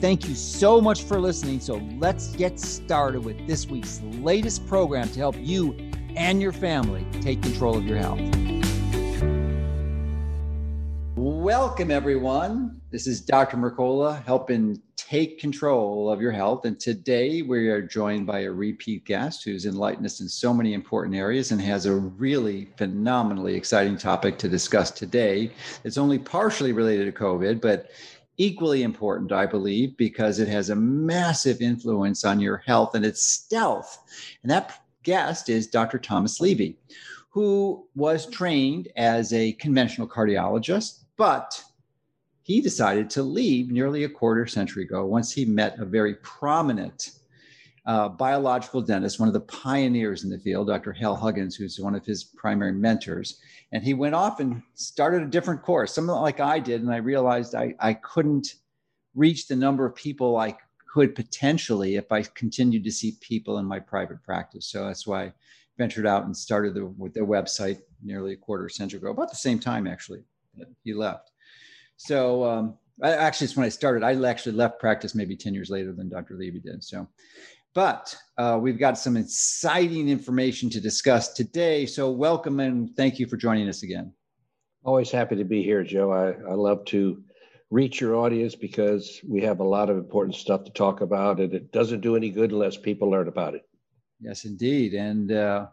Thank you so much for listening. So let's get started with this week's latest program to help you and your family take control of your health. Welcome, everyone. This is Dr. Mercola helping take control of your health. And today we are joined by a repeat guest who's enlightened us in so many important areas and has a really phenomenally exciting topic to discuss today. It's only partially related to COVID, but equally important, I believe, because it has a massive influence on your health and its stealth. And that guest is Dr. Thomas Levy, who was trained as a conventional cardiologist, but he decided to leave nearly a quarter century ago once he met a very prominent uh, biological dentist, one of the pioneers in the field, Dr. Hal Huggins, who's one of his primary mentors. And he went off and started a different course, something like I did. And I realized I, I couldn't reach the number of people I could potentially if I continued to see people in my private practice. So that's why I ventured out and started the, with the website nearly a quarter century ago, about the same time actually that he left. So um, I, actually, it's when I started. I actually left practice maybe 10 years later than Dr. Levy did. So but uh, we've got some exciting information to discuss today. So, welcome and thank you for joining us again. Always happy to be here, Joe. I, I love to reach your audience because we have a lot of important stuff to talk about, and it doesn't do any good unless people learn about it. Yes, indeed. And uh,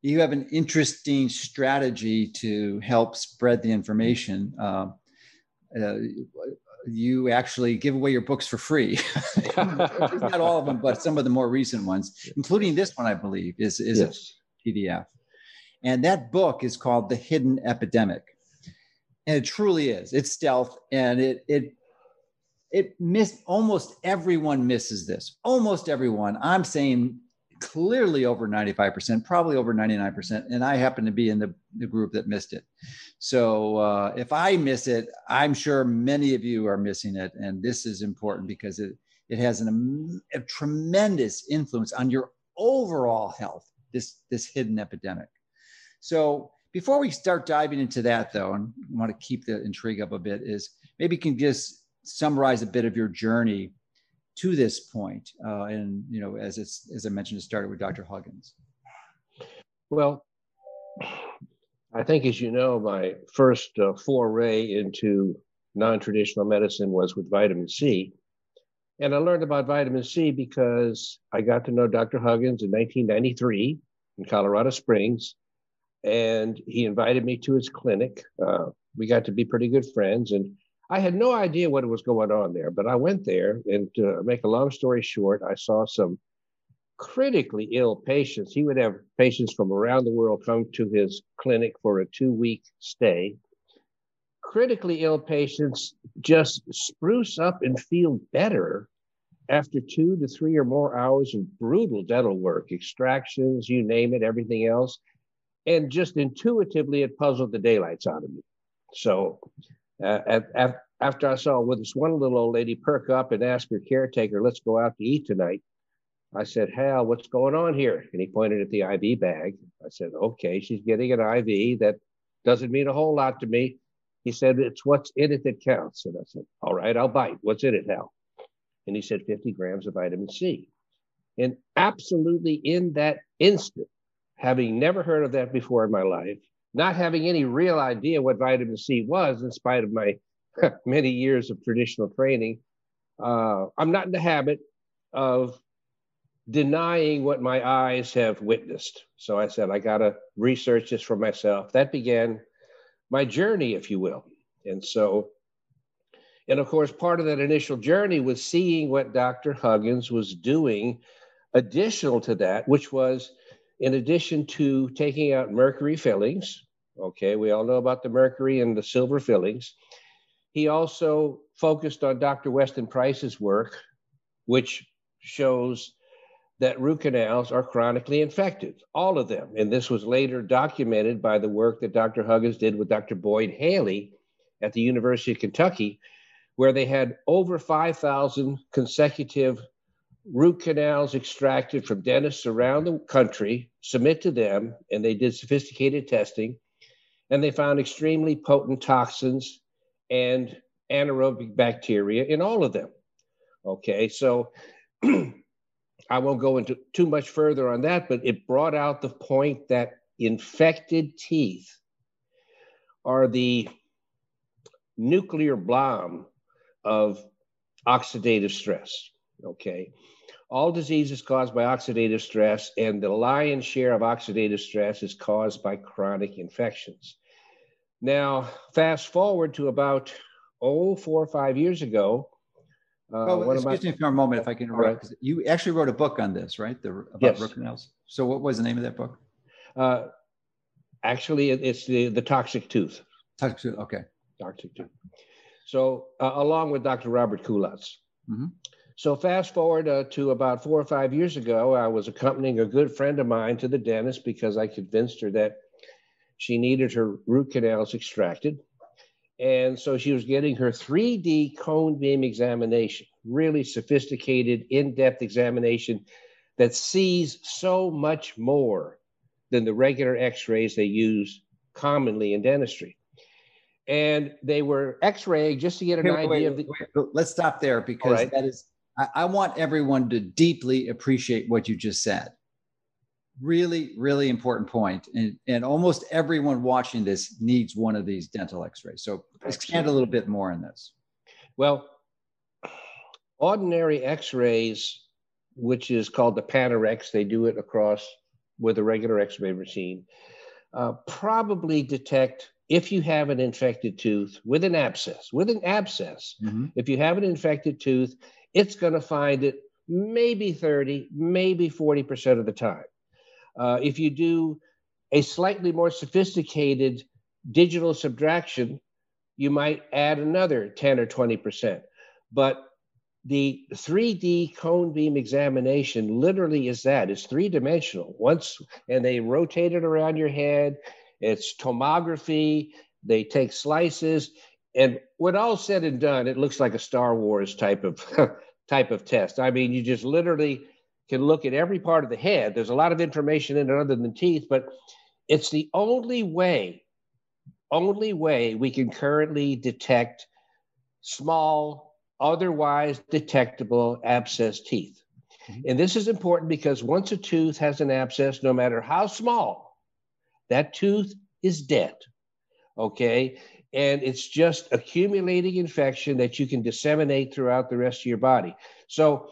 you have an interesting strategy to help spread the information. Uh, uh, you actually give away your books for free. Not all of them, but some of the more recent ones, including this one, I believe, is, is yes. a PDF. And that book is called The Hidden Epidemic. And it truly is. It's stealth and it it it missed almost everyone misses this. Almost everyone. I'm saying clearly over 95%, probably over 99%. And I happen to be in the, the group that missed it. So uh, if I miss it, I'm sure many of you are missing it. And this is important because it, it has an, a tremendous influence on your overall health, this, this hidden epidemic. So before we start diving into that, though, and I want to keep the intrigue up a bit, is maybe you can just summarize a bit of your journey to this point, uh, and you know, as it's as I mentioned, it started with Dr. Huggins. Well, I think, as you know, my first uh, foray into non-traditional medicine was with vitamin C, and I learned about vitamin C because I got to know Dr. Huggins in 1993 in Colorado Springs, and he invited me to his clinic. Uh, we got to be pretty good friends, and I had no idea what was going on there, but I went there, and to make a long story short, I saw some critically ill patients. He would have patients from around the world come to his clinic for a two week stay. Critically ill patients just spruce up and feel better after two to three or more hours of brutal dental work, extractions, you name it, everything else. And just intuitively, it puzzled the daylights out of me. So uh, after I saw with this one little old lady perk up and ask her caretaker, let's go out to eat tonight. I said, Hal, what's going on here? And he pointed at the IV bag. I said, okay, she's getting an IV. That doesn't mean a whole lot to me. He said, it's what's in it that counts. And I said, all right, I'll bite. What's in it, Hal? And he said, 50 grams of vitamin C. And absolutely in that instant, having never heard of that before in my life, not having any real idea what vitamin C was, in spite of my many years of traditional training, uh, I'm not in the habit of denying what my eyes have witnessed. So I said, I got to research this for myself. That began my journey, if you will. And so, and of course, part of that initial journey was seeing what Dr. Huggins was doing additional to that, which was in addition to taking out mercury fillings, okay, we all know about the mercury and the silver fillings. He also focused on Dr. Weston Price's work, which shows that root canals are chronically infected, all of them. And this was later documented by the work that Dr. Huggins did with Dr. Boyd Haley at the University of Kentucky, where they had over 5,000 consecutive root canals extracted from dentists around the country, submit to them, and they did sophisticated testing. And they found extremely potent toxins and anaerobic bacteria in all of them. Okay, so I won't go into too much further on that, but it brought out the point that infected teeth are the nuclear bomb of oxidative stress. Okay. All diseases caused by oxidative stress, and the lion's share of oxidative stress is caused by chronic infections. Now, fast forward to about, oh, four or five years ago, uh, oh, excuse me for a moment, if I can interrupt. Right. You actually wrote a book on this, right? The, about yes. root canals. So, what was the name of that book? Uh, actually, it's the the toxic tooth. Toxic tooth. Okay. Toxic tooth. So, uh, along with Dr. Robert Kulacz. Mm-hmm. So, fast forward uh, to about four or five years ago, I was accompanying a good friend of mine to the dentist because I convinced her that she needed her root canals extracted. And so she was getting her 3D cone beam examination, really sophisticated, in depth examination that sees so much more than the regular x rays they use commonly in dentistry. And they were x raying just to get an wait, idea wait, of the. Wait, let's stop there because right. that is, I, I want everyone to deeply appreciate what you just said really, really important point. And, and almost everyone watching this needs one of these dental x-rays. So expand a little bit more on this. Well, ordinary x-rays, which is called the Panorex, they do it across with a regular x-ray machine, uh, probably detect if you have an infected tooth with an abscess, with an abscess, mm-hmm. if you have an infected tooth, it's going to find it maybe 30, maybe 40% of the time. Uh, if you do a slightly more sophisticated digital subtraction, you might add another 10 or 20%. But the 3D cone beam examination literally is that it's three dimensional. Once, and they rotate it around your head, it's tomography, they take slices. And when all said and done, it looks like a Star Wars type of type of test. I mean, you just literally can look at every part of the head. There's a lot of information in it other than teeth, but it's the only way, only way we can currently detect small, otherwise detectable abscess teeth. Mm-hmm. And this is important because once a tooth has an abscess, no matter how small, that tooth is dead. Okay. And it's just accumulating infection that you can disseminate throughout the rest of your body. So,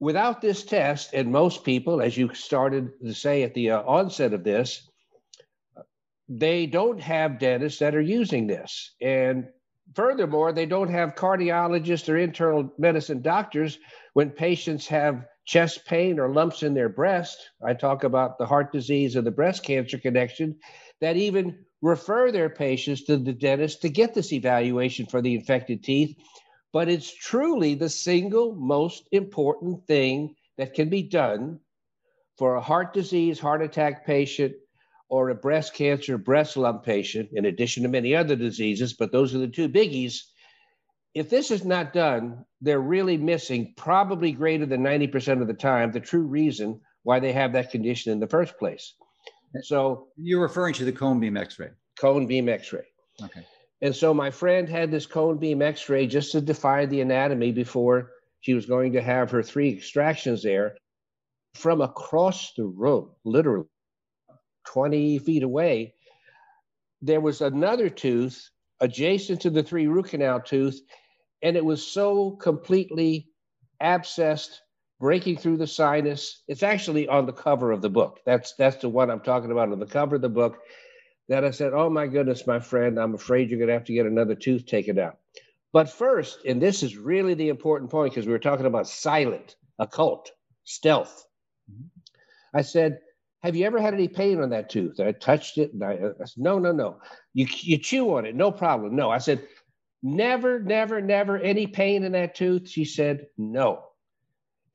without this test, and most people, as you started to say at the uh, onset of this, they don't have dentists that are using this. And furthermore, they don't have cardiologists or internal medicine doctors when patients have chest pain or lumps in their breast. I talk about the heart disease or the breast cancer connection that even refer their patients to the dentist to get this evaluation for the infected teeth but it's truly the single most important thing that can be done for a heart disease, heart attack patient, or a breast cancer, breast lump patient, in addition to many other diseases, but those are the two biggies. If this is not done, they're really missing, probably greater than 90% of the time, the true reason why they have that condition in the first place. So you're referring to the cone beam x ray. Cone beam x ray. Okay. And so my friend had this cone beam x ray just to define the anatomy before she was going to have her three extractions there. From across the room, literally 20 feet away, there was another tooth adjacent to the three root canal tooth, and it was so completely abscessed, breaking through the sinus. It's actually on the cover of the book. That's that's the one I'm talking about on the cover of the book that I said, Oh my goodness, my friend, I'm afraid you're going to have to get another tooth taken out. But first, and this is really the important point because we were talking about silent, occult, stealth. I said, Have you ever had any pain on that tooth? I touched it and I, I said, No, no, no. You, you chew on it, no problem. No. I said, Never, never, never any pain in that tooth? She said, No.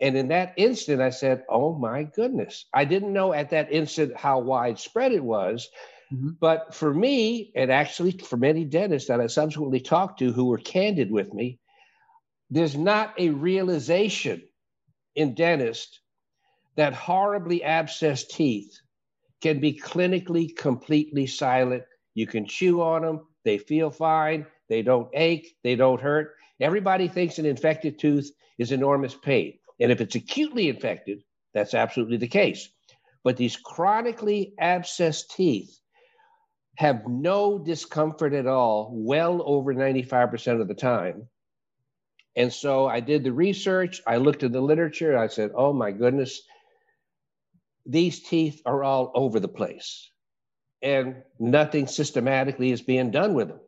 And in that instant, I said, Oh my goodness. I didn't know at that instant how widespread it was. Mm-hmm. But for me, and actually for many dentists that I subsequently talked to who were candid with me, there's not a realization in dentists that horribly abscessed teeth can be clinically completely silent. You can chew on them, they feel fine, they don't ache, they don't hurt. Everybody thinks an infected tooth is enormous pain. And if it's acutely infected, that's absolutely the case. But these chronically abscessed teeth have no discomfort at all, well over 95% of the time. And so I did the research, I looked at the literature, I said, oh my goodness, these teeth are all over the place. And nothing systematically is being done with them.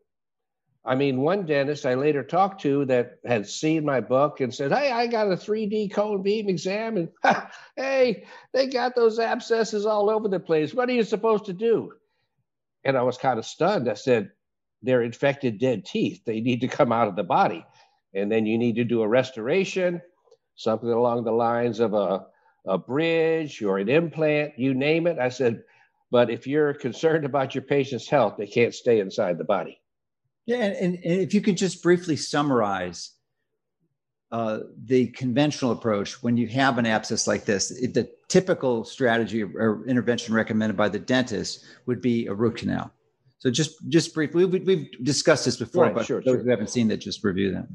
I mean, one dentist I later talked to that had seen my book and said, Hey, I got a 3D cone beam exam, and hey, they got those abscesses all over the place. What are you supposed to do? And I was kind of stunned. I said, They're infected dead teeth. They need to come out of the body. And then you need to do a restoration, something along the lines of a, a bridge or an implant, you name it. I said, But if you're concerned about your patient's health, they can't stay inside the body. Yeah, and, and if you could just briefly summarize uh, the conventional approach when you have an abscess like this, the typical strategy or intervention recommended by the dentist would be a root canal. So just just briefly, we, have discussed this before, right, but sure, those sure. who haven't seen that, just review them.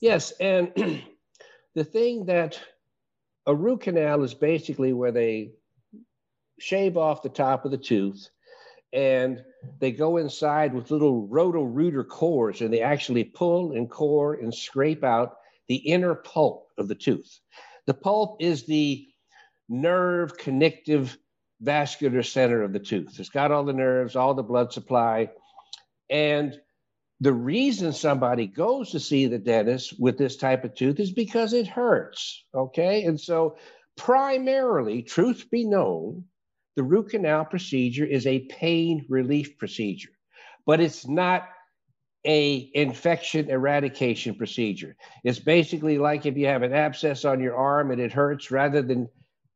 Yes, and the thing that a root canal is basically where they shave off the top of the tooth and they go inside with little roto-rooter cores and they actually pull and core and scrape out the inner pulp of the tooth. The pulp is the nerve connective vascular center of the tooth. It's got all the nerves, all the blood supply. And the reason somebody goes to see the dentist with this type of tooth is because it hurts. Okay. And so, primarily, truth be known, the root canal procedure is a pain relief procedure, but it's not a infection eradication procedure. It's basically like if you have an abscess on your arm and it hurts, rather than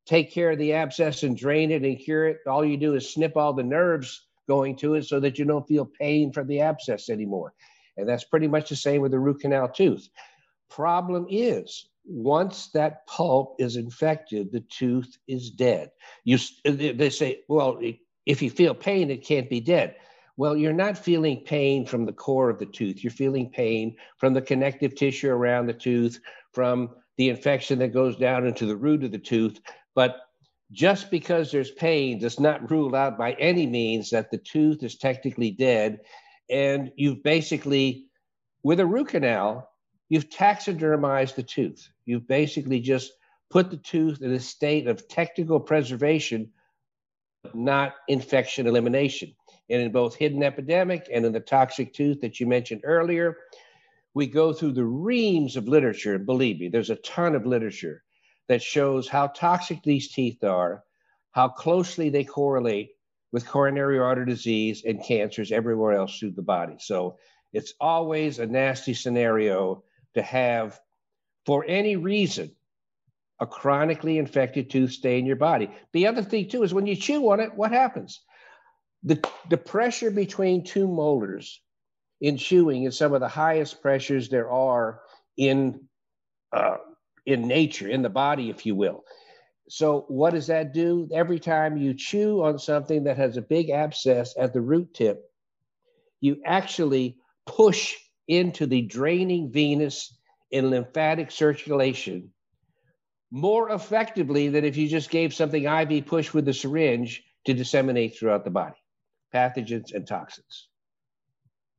take care of the abscess and drain it and cure it, all you do is snip all the nerves going to it so that you don't feel pain from the abscess anymore. And that's pretty much the same with the root canal tooth. Problem is, once that pulp is infected, the tooth is dead. You, they say, well, if you feel pain, it can't be dead. Well, you're not feeling pain from the core of the tooth. You're feeling pain from the connective tissue around the tooth, from the infection that goes down into the root of the tooth. But just because there's pain does not rule out by any means that the tooth is technically dead. And you've basically, with a root canal, you've taxidermized the tooth. You've basically just put the tooth in a state of technical preservation, not infection elimination. And in both hidden epidemic and in the toxic tooth that you mentioned earlier, we go through the reams of literature. And believe me, there's a ton of literature that shows how toxic these teeth are, how closely they correlate with coronary artery disease and cancers everywhere else through the body. So it's always a nasty scenario to have, for any reason, a chronically infected tooth stay in your body. The other thing, too, is when you chew on it, what happens? The, the pressure between two molars in chewing is some of the highest pressures there are in, uh, in nature, in the body, if you will. So, what does that do? Every time you chew on something that has a big abscess at the root tip, you actually push into the draining venous and lymphatic circulation more effectively than if you just gave something IV push with a syringe to disseminate throughout the body, pathogens and toxins.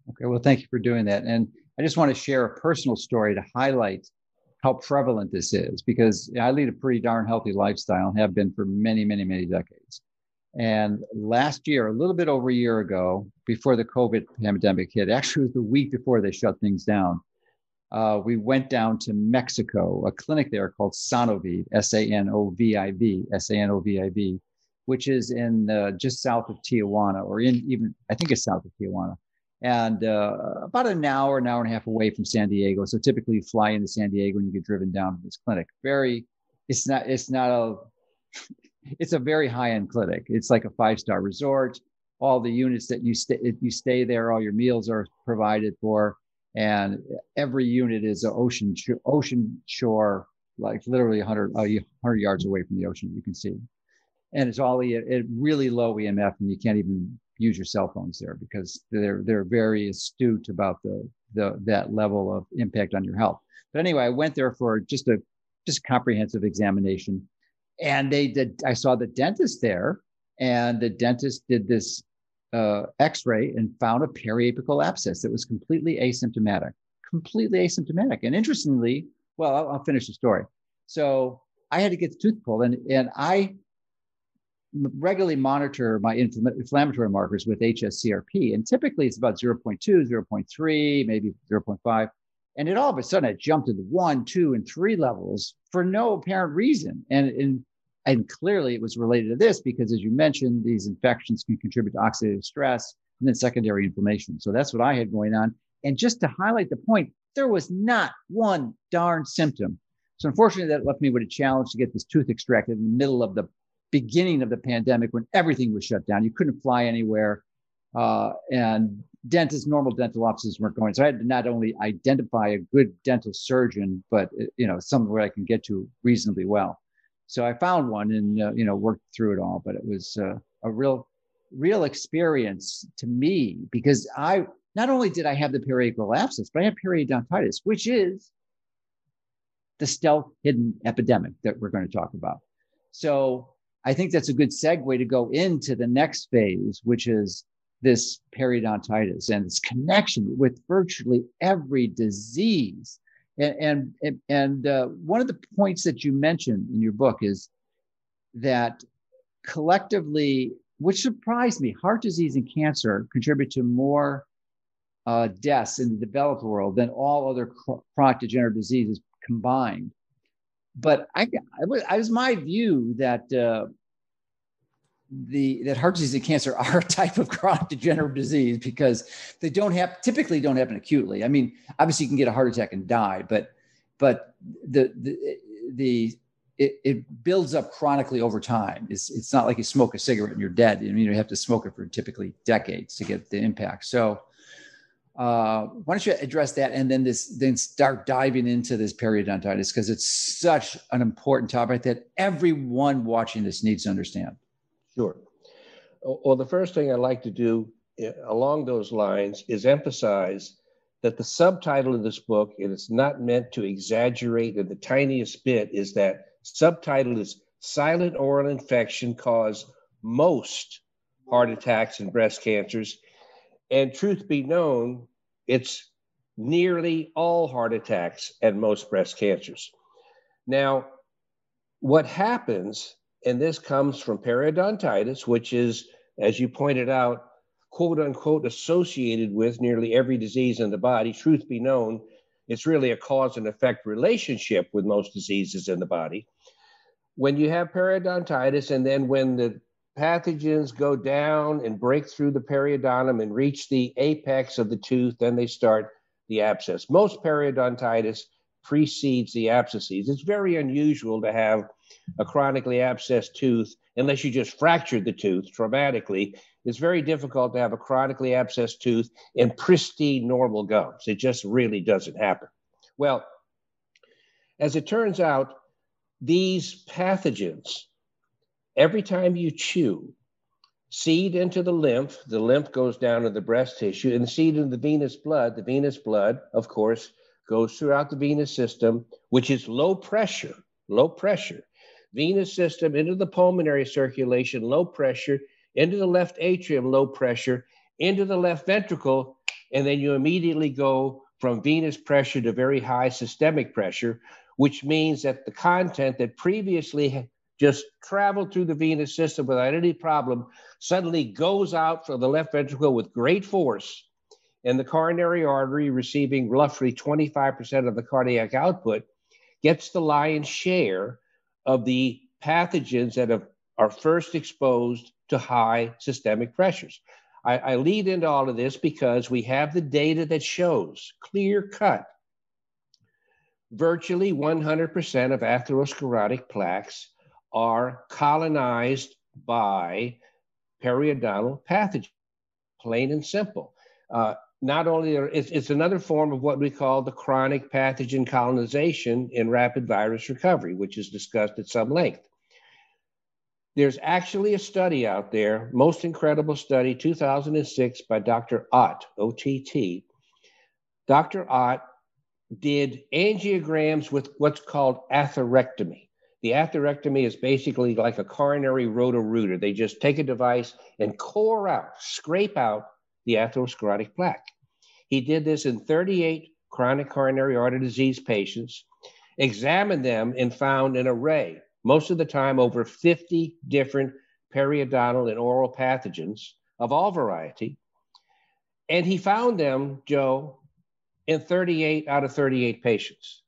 Okay, well, thank you for doing that. And I just want to share a personal story to highlight how prevalent this is because I lead a pretty darn healthy lifestyle and have been for many, many, many decades. And last year, a little bit over a year ago, before the COVID pandemic hit, actually, it was the week before they shut things down. Uh, we went down to Mexico, a clinic there called Sanoviv, S A N O V I V, S A N O V I V, which is in uh, just south of Tijuana, or in even, I think it's south of Tijuana. and uh, about an hour, an hour and a half away from San Diego. So typically, you fly into San Diego and you get driven down to this clinic. Very, it's not, it's not a, it's a very high end clinic. It's like a five star resort. All the units that you stay, you stay there, all your meals are provided for, and every unit is an ocean ocean shore, like literally 100 100 yards away from the ocean. You can see, and it's all it really low EMF, and you can't even use your cell phones there because they're they're very astute about the the that level of impact on your health. But anyway, I went there for just a just comprehensive examination, and they did. I saw the dentist there, and the dentist did this uh, X-ray and found a periapical abscess that was completely asymptomatic, completely asymptomatic. And interestingly, well, I'll, I'll finish the story. So I had to get the tooth pulled, and and I regularly monitor my inflammatory markers with HSCRP. And typically it's about 0.2, 0.3, maybe 0.5. And it all of a sudden it jumped to the one, two, and three levels for no apparent reason. And, and, and clearly it was related to this because, as you mentioned, these infections can contribute to oxidative stress and then secondary inflammation. So that's what I had going on. And just to highlight the point, there was not one darn symptom. So unfortunately, that left me with a challenge to get this tooth extracted in the middle of the beginning of the pandemic when everything was shut down. You couldn't fly anywhere. Uh, and dentists, normal dental offices weren't going. So I had to not only identify a good dental surgeon, but you know, somewhere I can get to reasonably well. So I found one and uh, you know worked through it all. But it was uh, a real, real experience to me because I not only did I have the periapical abscess, but I had periodontitis, which is the stealth hidden epidemic that we're going to talk about. So I think that's a good segue to go into the next phase, which is this periodontitis and its connection with virtually every disease. And and and uh, one of the points that you mentioned in your book is that collectively, which surprised me, heart disease and cancer contribute to more uh, deaths in the developed world than all other chronic degenerative diseases combined. But I, I was, I was my view that uh, the that heart disease and cancer are a type of chronic degenerative disease because they don't have typically don't happen acutely. I mean, obviously you can get a heart attack and die, but but the the the it, it builds up chronically over time. It's it's not like you smoke a cigarette and you're dead. I mean, you have to smoke it for typically decades to get the impact. So uh, why don't you address that and then this then start diving into this periodontitis because it's such an important topic that everyone watching this needs to understand. Sure. Well, the first thing I'd like to do eh, along those lines is emphasize that the subtitle of this book, and it's not meant to exaggerate in the tiniest bit, is that subtitle is Silent Oral Infection Cause Most Heart Attacks and Breast Cancers and truth be known, it's nearly all heart attacks and most breast cancers. Now, what happens, and this comes from periodontitis, which is, as you pointed out, quote unquote, associated with nearly every disease in the body. Truth be known, it's really a cause and effect relationship with most diseases in the body. When you have periodontitis, and then when the pathogens go down and break through the periodontium and reach the apex of the tooth, then they start the abscess. Most periodontitis precedes the abscesses. It's very unusual to have a chronically abscessed tooth unless you just fractured the tooth traumatically. It's very difficult to have a chronically abscessed tooth and pristine normal gums. It just really doesn't happen. Well, as it turns out, these pathogens every time you chew, seed into the lymph, the lymph goes down to the breast tissue, and seed into the venous blood. The venous blood, of course, goes throughout the venous system, which is low pressure, low pressure. Venous system into the pulmonary circulation, low pressure, into the left atrium, low pressure, into the left ventricle, and then you immediately go from venous pressure to very high systemic pressure, which means that the content that previously just traveled through the venous system without any problem, suddenly goes out from the left ventricle with great force, and the coronary artery, receiving roughly 25% of the cardiac output, gets the lion's share of the pathogens that have, are first exposed to high systemic pressures. I, I lead into all of this because we have the data that shows clear cut. Virtually 100% of atherosclerotic plaques are colonized by periodontal pathogens, plain and simple. Uh, not only are, it's, it's another form of what we call the chronic pathogen colonization in rapid virus recovery, which is discussed at some length. There's actually a study out there, most incredible study, 2006 by Dr. Ott, O-T-T. Dr. Ott did angiograms with what's called atherectomy. The atherectomy is basically like a coronary roto-rooter. They just take a device and core out, scrape out the atherosclerotic plaque. He did this in 38 chronic coronary artery disease patients, examined them, and found an array most of the time over 50 different periodontal and oral pathogens of all variety. And he found them, Joe, in 38 out of 38 patients,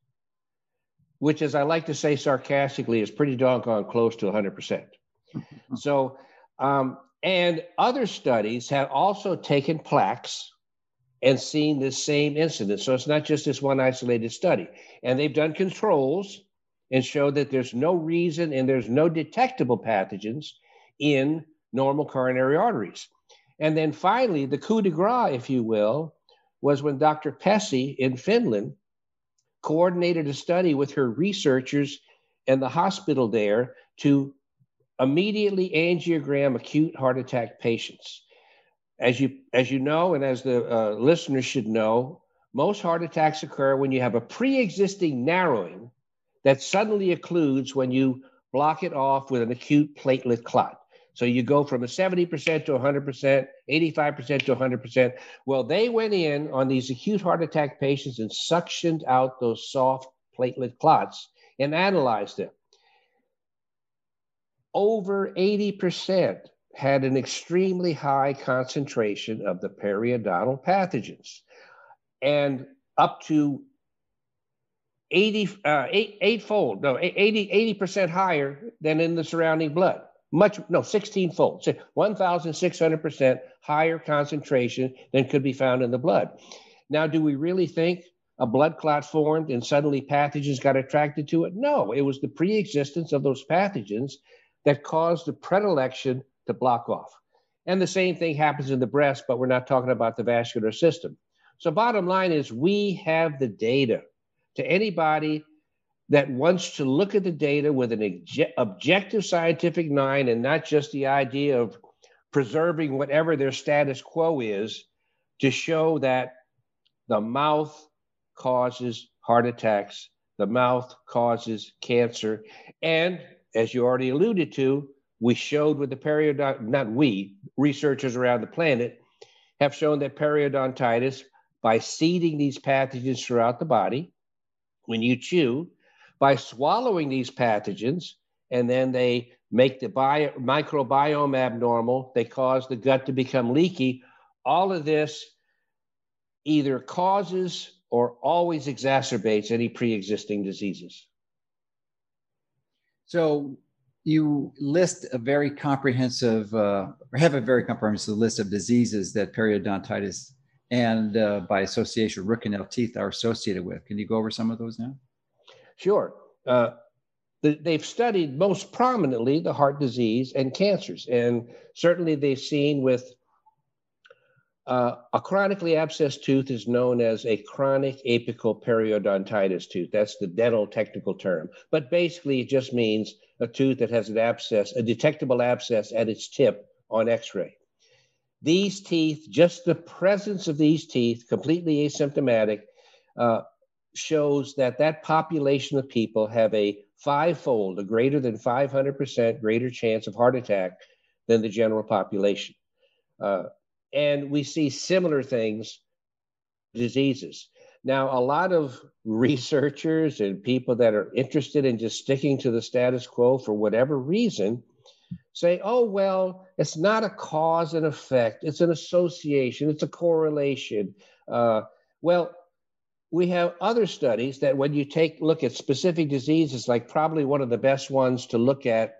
which, as I like to say sarcastically, is pretty doggone close to 100%. so, um, and other studies have also taken plaques and seen this same incident. So it's not just this one isolated study. And they've done controls and show that there's no reason and there's no detectable pathogens in normal coronary arteries. And then finally, the coup de grace, if you will, was when Dr. Pessi in Finland coordinated a study with her researchers and the hospital there to immediately angiogram acute heart attack patients. As you, as you know, and as the uh, listeners should know, most heart attacks occur when you have a pre existing narrowing that suddenly occludes when you block it off with an acute platelet clot. So you go from a 70% to 100%, 85% to 100%. Well, they went in on these acute heart attack patients and suctioned out those soft platelet clots and analyzed them. Over 80% had an extremely high concentration of the periodontal pathogens. And up to 80, uh, eight, eightfold, no, 80, 80% higher than in the surrounding blood. Much, no, 16 fold, 1,600% higher concentration than could be found in the blood. Now, do we really think a blood clot formed and suddenly pathogens got attracted to it? No, it was the pre existence of those pathogens that cause the predilection to block off. And the same thing happens in the breast, but we're not talking about the vascular system. So, bottom line is, we have the data to anybody that wants to look at the data with an objective scientific mind and not just the idea of preserving whatever their status quo is to show that the mouth causes heart attacks, the mouth causes cancer. And as you already alluded to, we showed with the periodont, not we, researchers around the planet have shown that periodontitis, by seeding these pathogens throughout the body, when you chew by swallowing these pathogens and then they make the bio, microbiome abnormal they cause the gut to become leaky all of this either causes or always exacerbates any pre-existing diseases so you list a very comprehensive uh, or have a very comprehensive list of diseases that periodontitis and uh, by association, root canal teeth are associated with. Can you go over some of those now? Sure. Uh, they've studied most prominently the heart disease and cancers, and certainly they've seen with uh, a chronically abscessed tooth is known as a chronic apical periodontitis tooth. That's the dental technical term. But basically, it just means a tooth that has an abscess, a detectable abscess at its tip on x ray. These teeth, just the presence of these teeth, completely asymptomatic, uh, shows that that population of people have a fivefold, a greater than 500% greater chance of heart attack than the general population. Uh, and we see similar things, diseases. Now, a lot of researchers and people that are interested in just sticking to the status quo for whatever reason say, oh, well, it's not a cause and effect, it's an association, it's a correlation. Uh, well, we have other studies that when you take look at specific diseases, like probably one of the best ones to look at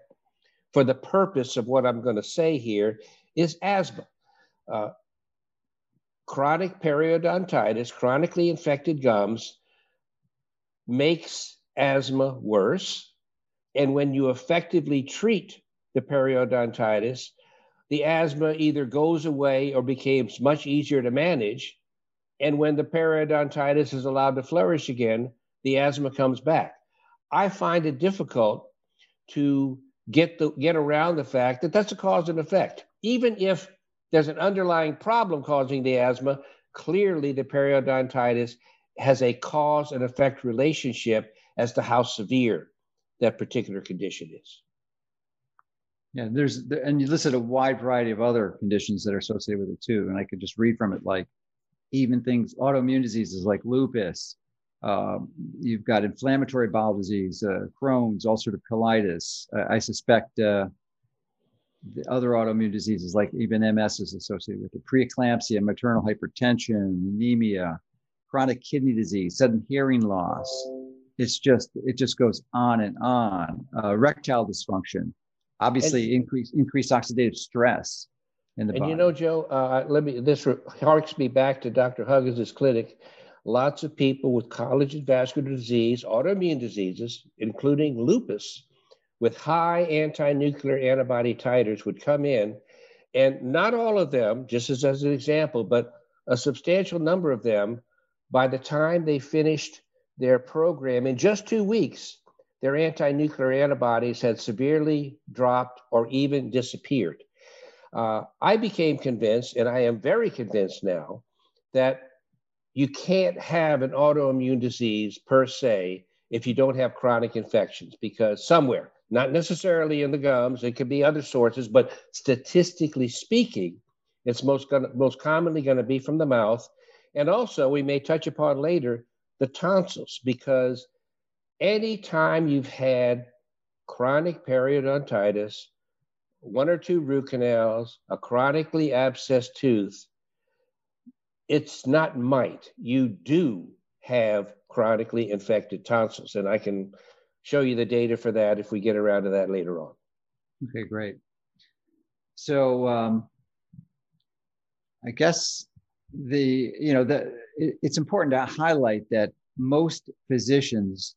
for the purpose of what I'm going to say here is asthma. Uh, chronic periodontitis, chronically infected gums, makes asthma worse. And when you effectively treat the periodontitis, the asthma either goes away or becomes much easier to manage. And when the periodontitis is allowed to flourish again, the asthma comes back. I find it difficult to get the get around the fact that that's a cause and effect. Even if there's an underlying problem causing the asthma, clearly the periodontitis has a cause and effect relationship as to how severe that particular condition is. Yeah, there's and you listed a wide variety of other conditions that are associated with it too. And I could just read from it like even things autoimmune diseases like lupus. Um, you've got inflammatory bowel disease, uh, Crohn's, ulcerative colitis. Uh, I suspect uh, the other autoimmune diseases like even MS is associated with it. Preeclampsia, maternal hypertension, anemia, chronic kidney disease, sudden hearing loss. It's just it just goes on and on. Uh, erectile dysfunction, obviously and, increase increased oxidative stress in the and body. you know, Joe, uh, let me this harks me back to Dr. Huggins' clinic. Lots of people with collagen vascular disease, autoimmune diseases, including lupus, with high anti-nuclear antibody titers would come in, and not all of them, just as, as an example, but a substantial number of them, by the time they finished their program in just two weeks, their anti-nuclear antibodies had severely dropped or even disappeared. Uh, I became convinced, and I am very convinced now, that you can't have an autoimmune disease per se if you don't have chronic infections, because somewhere, not necessarily in the gums, it could be other sources, but statistically speaking, it's most gonna, most commonly going to be from the mouth, and also we may touch upon later the tonsils, because anytime you've had chronic periodontitis, one or two root canals, a chronically abscessed tooth, it's not might. You do have chronically infected tonsils. And I can show you the data for that if we get around to that later on. Okay, great. So um, I guess the, you know, the, it, it's important to highlight that most physicians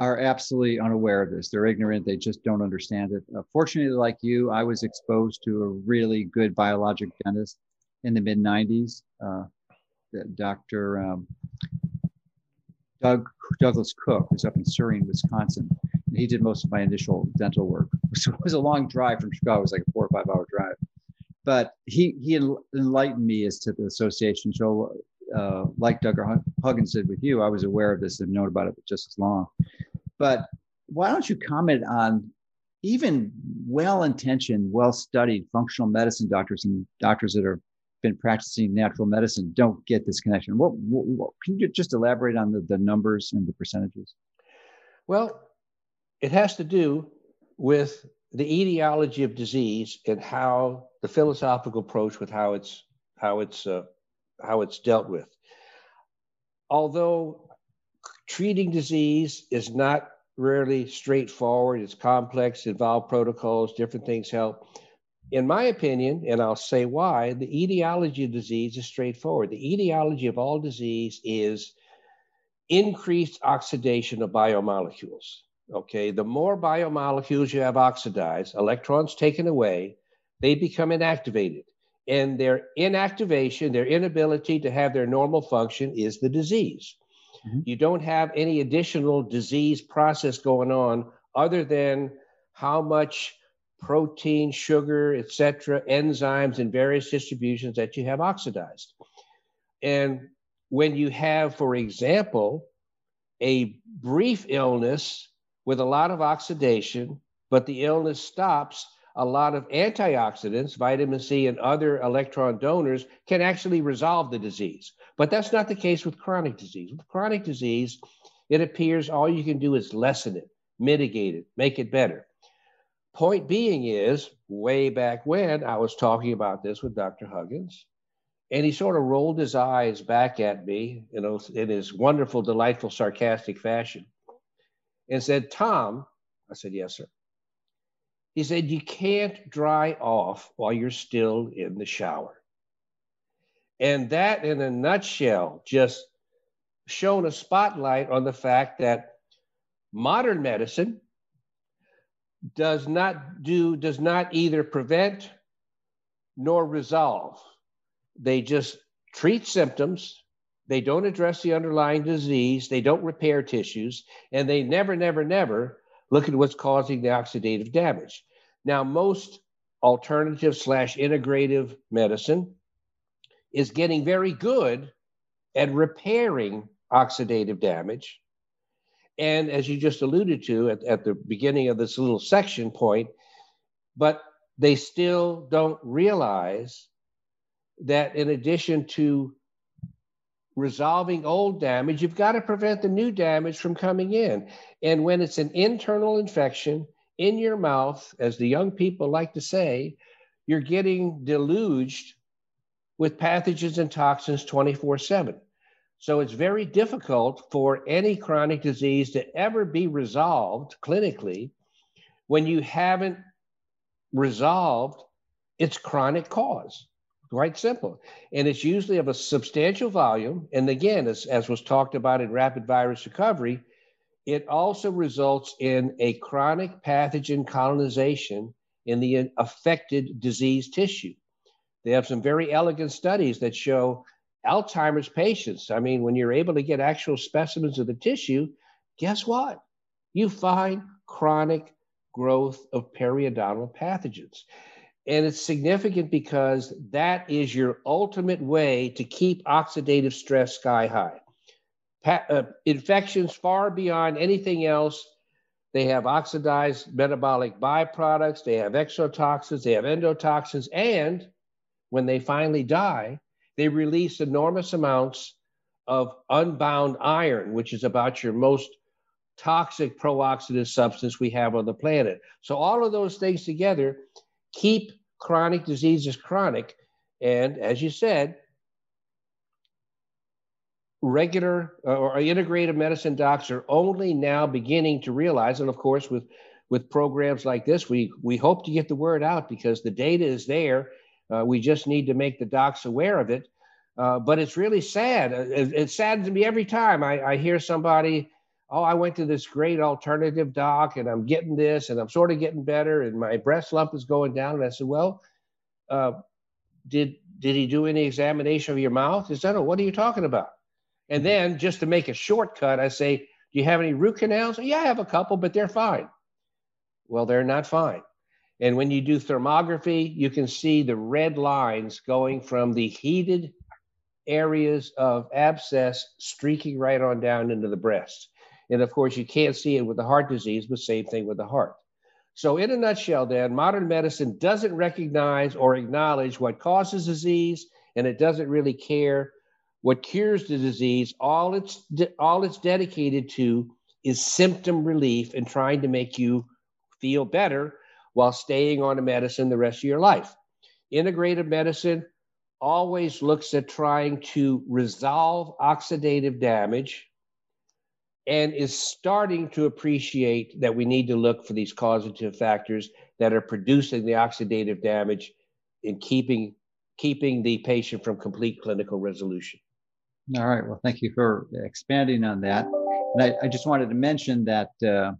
are absolutely unaware of this. They're ignorant. They just don't understand it. Uh, fortunately, like you, I was exposed to a really good biologic dentist in the mid 90s, uh, Dr. Um, Doug Douglas Cook, who's up in Surrey, Wisconsin. And he did most of my initial dental work. So it was a long drive from Chicago. It was like a four or five hour drive. But he he enlightened me as to the association. So, uh, like Doug Huggins did with you, I was aware of this and known about it just as long. But why don't you comment on even well-intentioned, well-studied functional medicine doctors and doctors that have been practicing natural medicine don't get this connection. What, what, what can you just elaborate on the, the numbers and the percentages? Well, it has to do with the etiology of disease and how the philosophical approach with how it's how it's uh, how it's dealt with. Although treating disease is not rarely straightforward. It's complex, involved protocols, different things help. In my opinion, and I'll say why, the etiology of disease is straightforward. The etiology of all disease is increased oxidation of biomolecules. Okay, the more biomolecules you have oxidized, electrons taken away, they become inactivated. And their inactivation, their inability to have their normal function is the disease. Mm-hmm. You don't have any additional disease process going on other than how much protein, sugar, etc., enzymes in various distributions that you have oxidized. And when you have, for example, a brief illness with a lot of oxidation, but the illness stops, a lot of antioxidants, vitamin C, and other electron donors can actually resolve the disease. But that's not the case with chronic disease. With chronic disease, it appears all you can do is lessen it, mitigate it, make it better. Point being is, way back when I was talking about this with Dr. Huggins, and he sort of rolled his eyes back at me, you know, in his wonderful, delightful, sarcastic fashion, and said, Tom, I said, yes, sir. He said, You can't dry off while you're still in the shower. And that, in a nutshell, just shone a spotlight on the fact that modern medicine does not do, does not either prevent nor resolve. They just treat symptoms. They don't address the underlying disease. They don't repair tissues. And they never, never, never look at what's causing the oxidative damage. Now, most alternative slash integrative medicine is getting very good at repairing oxidative damage. And as you just alluded to at, at the beginning of this little section point, but they still don't realize that in addition to resolving old damage, you've got to prevent the new damage from coming in. And when it's an internal infection in your mouth, as the young people like to say, you're getting deluged with pathogens and toxins 24 7. So it's very difficult for any chronic disease to ever be resolved clinically when you haven't resolved its chronic cause. Quite simple. And it's usually of a substantial volume. And again, as, as was talked about in rapid virus recovery, it also results in a chronic pathogen colonization in the affected disease tissue. They have some very elegant studies that show Alzheimer's patients. I mean, when you're able to get actual specimens of the tissue, guess what? You find chronic growth of periodontal pathogens. And it's significant because that is your ultimate way to keep oxidative stress sky high. Pa- uh, infections far beyond anything else. They have oxidized metabolic byproducts, they have exotoxins, they have endotoxins, and when they finally die, they release enormous amounts of unbound iron, which is about your most toxic pro-oxidative substance we have on the planet. So all of those things together keep chronic diseases chronic. And as you said, regular uh, or integrative medicine docs are only now beginning to realize, and of course, with with programs like this, we we hope to get the word out because the data is there uh, we just need to make the docs aware of it. Uh, but it's really sad. Uh, it, it, saddens me every time I, I hear somebody, oh, I went to this great alternative doc and I'm getting this and I'm sort of getting better and my breast lump is going down. And I said, well, uh, did did he do any examination of your mouth? He said, oh, what are you talking about? And then just to make a shortcut, I say, do you have any root canals? Yeah, I have a couple, but they're fine. Well, they're not fine. And when you do thermography, you can see the red lines going from the heated areas of abscess streaking right on down into the breast. And of course, you can't see it with the heart disease, but same thing with the heart. So, in a nutshell, then, modern medicine doesn't recognize or acknowledge what causes disease, and it doesn't really care what cures the disease. All it's all it's dedicated to is symptom relief and trying to make you feel better while staying on a medicine the rest of your life. Integrative medicine always looks at trying to resolve oxidative damage and is starting to appreciate that we need to look for these causative factors that are producing the oxidative damage and keeping keeping the patient from complete clinical resolution. All right. Well, thank you for expanding on that. And I, I just wanted to mention that uh,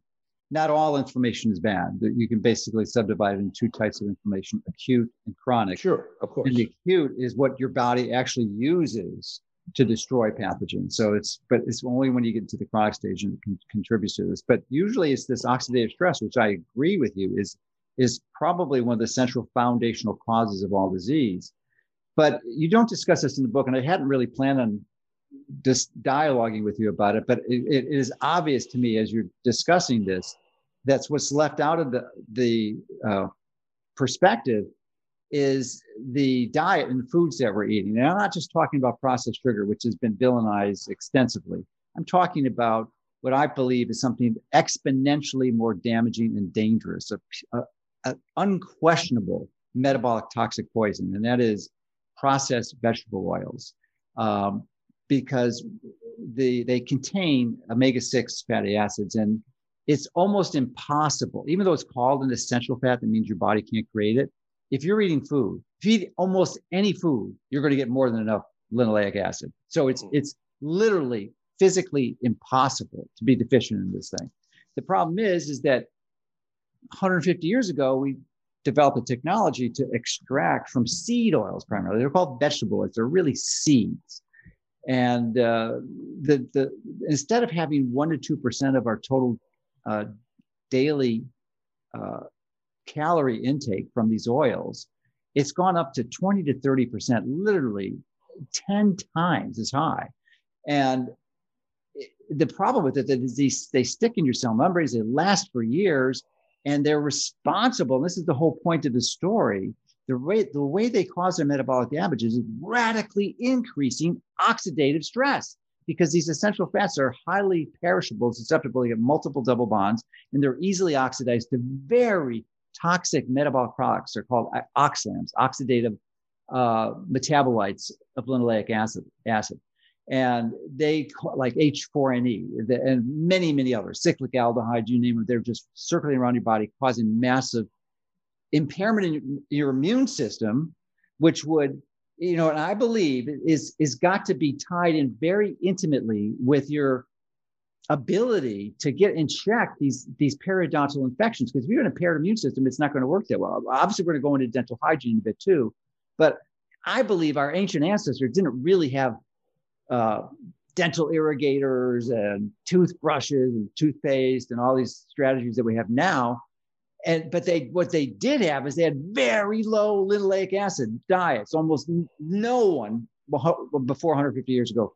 not all inflammation is bad. You can basically subdivide it into two types of inflammation acute and chronic. Sure, of course. And the acute is what your body actually uses to destroy pathogens. So it's, but it's only when you get to the chronic stage and it can, contributes to this. But usually it's this oxidative stress, which I agree with you, is is probably one of the central foundational causes of all disease. But you don't discuss this in the book, and I hadn't really planned on just dialoguing with you about it, but it, it is obvious to me as you're discussing this that's what's left out of the the uh, perspective is the diet and the foods that we're eating. And I'm not just talking about processed sugar, which has been villainized extensively. I'm talking about what I believe is something exponentially more damaging and dangerous, a, unquestionable metabolic toxic poison, and that is processed vegetable oils. Um, because the, they contain omega 6 fatty acids. And it's almost impossible, even though it's called an essential fat, that means your body can't create it. If you're eating food, if you eat almost any food, you're going to get more than enough linoleic acid. So it's mm. it's literally physically impossible to be deficient in this thing. The problem is, is that 150 years ago, we developed a technology to extract from seed oils primarily. They're called vegetable oils. They're really seeds. And uh, the, the, instead of having one to two percent of our total uh, daily uh, calorie intake from these oils, it's gone up to 20 to 30 percent, literally 10 times as high. And the problem with it is these they stick in your cell membranes, they last for years, and they're responsible. And this is the whole point of the story. The way the way they cause their metabolic damage is radically increasing oxidative stress because these essential fats are highly perishable, susceptible to multiple double bonds, and they're easily oxidized to very toxic metabolic products. They're called OXLAMs, oxidative uh, metabolites of linoleic acid. acid and they like H4NE and many, many others, cyclic aldehyde, you name it, they're just circling around your body, causing massive impairment in your immune system, which would, you know, and I believe is is got to be tied in very intimately with your ability to get in check these these periodontal infections. Because if you have an impaired immune system, it's not going to work that well. Obviously, we're going to go into dental hygiene a bit too, but I believe our ancient ancestors didn't really have uh, dental irrigators and toothbrushes and toothpaste and all these strategies that we have now. And but they what they did have is they had very low linoleic acid diets. Almost no one before 150 years ago,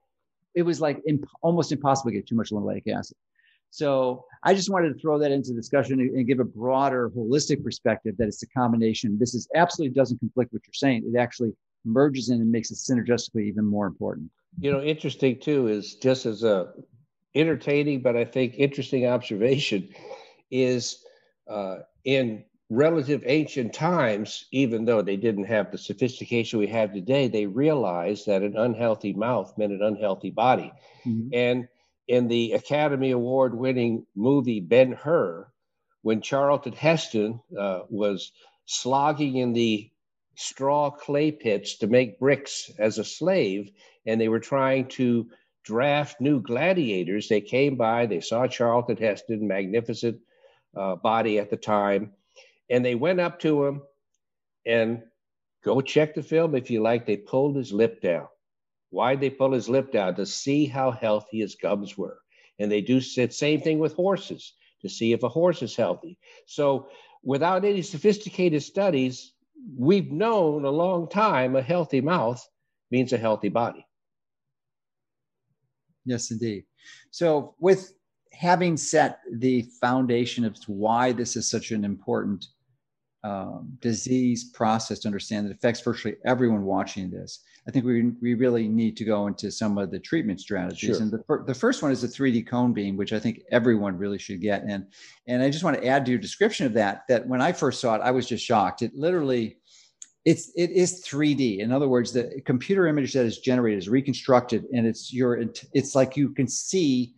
it was like imp- almost impossible to get too much linoleic acid. So I just wanted to throw that into discussion and, give a broader, holistic perspective that it's a combination. This is absolutely doesn't conflict what you're saying. It actually merges in and makes it synergistically even more important. You know, interesting too is just as a entertaining, but I think interesting observation is uh, in relative ancient times, even though they didn't have the sophistication we have today, they realized that an unhealthy mouth meant an unhealthy body. Mm-hmm. And in the Academy Award winning movie Ben Hur, when Charlton Heston uh, was slogging in the straw clay pits to make bricks as a slave, and they were trying to draft new gladiators. They came by, they saw Charlton Heston, magnificent uh, body at the time, and they went up to him and go check the film if you like. They pulled his lip down. Why'd they pull his lip down? To see how healthy his gums were. And they do the same thing with horses to see if a horse is healthy. So, without any sophisticated studies, we've known a long time a healthy mouth means a healthy body. Yes, indeed. So, with having set the foundation of why this is such an important um, disease process to understand that affects virtually everyone watching this, I think we, we really need to go into some of the treatment strategies. Sure. And the, the first one is the 3D cone beam, which I think everyone really should get. And, and I just want to add to your description of that, that when I first saw it, I was just shocked. It literally, it's it is 3D. In other words, the computer image that is generated is reconstructed, and it's your it's like you can see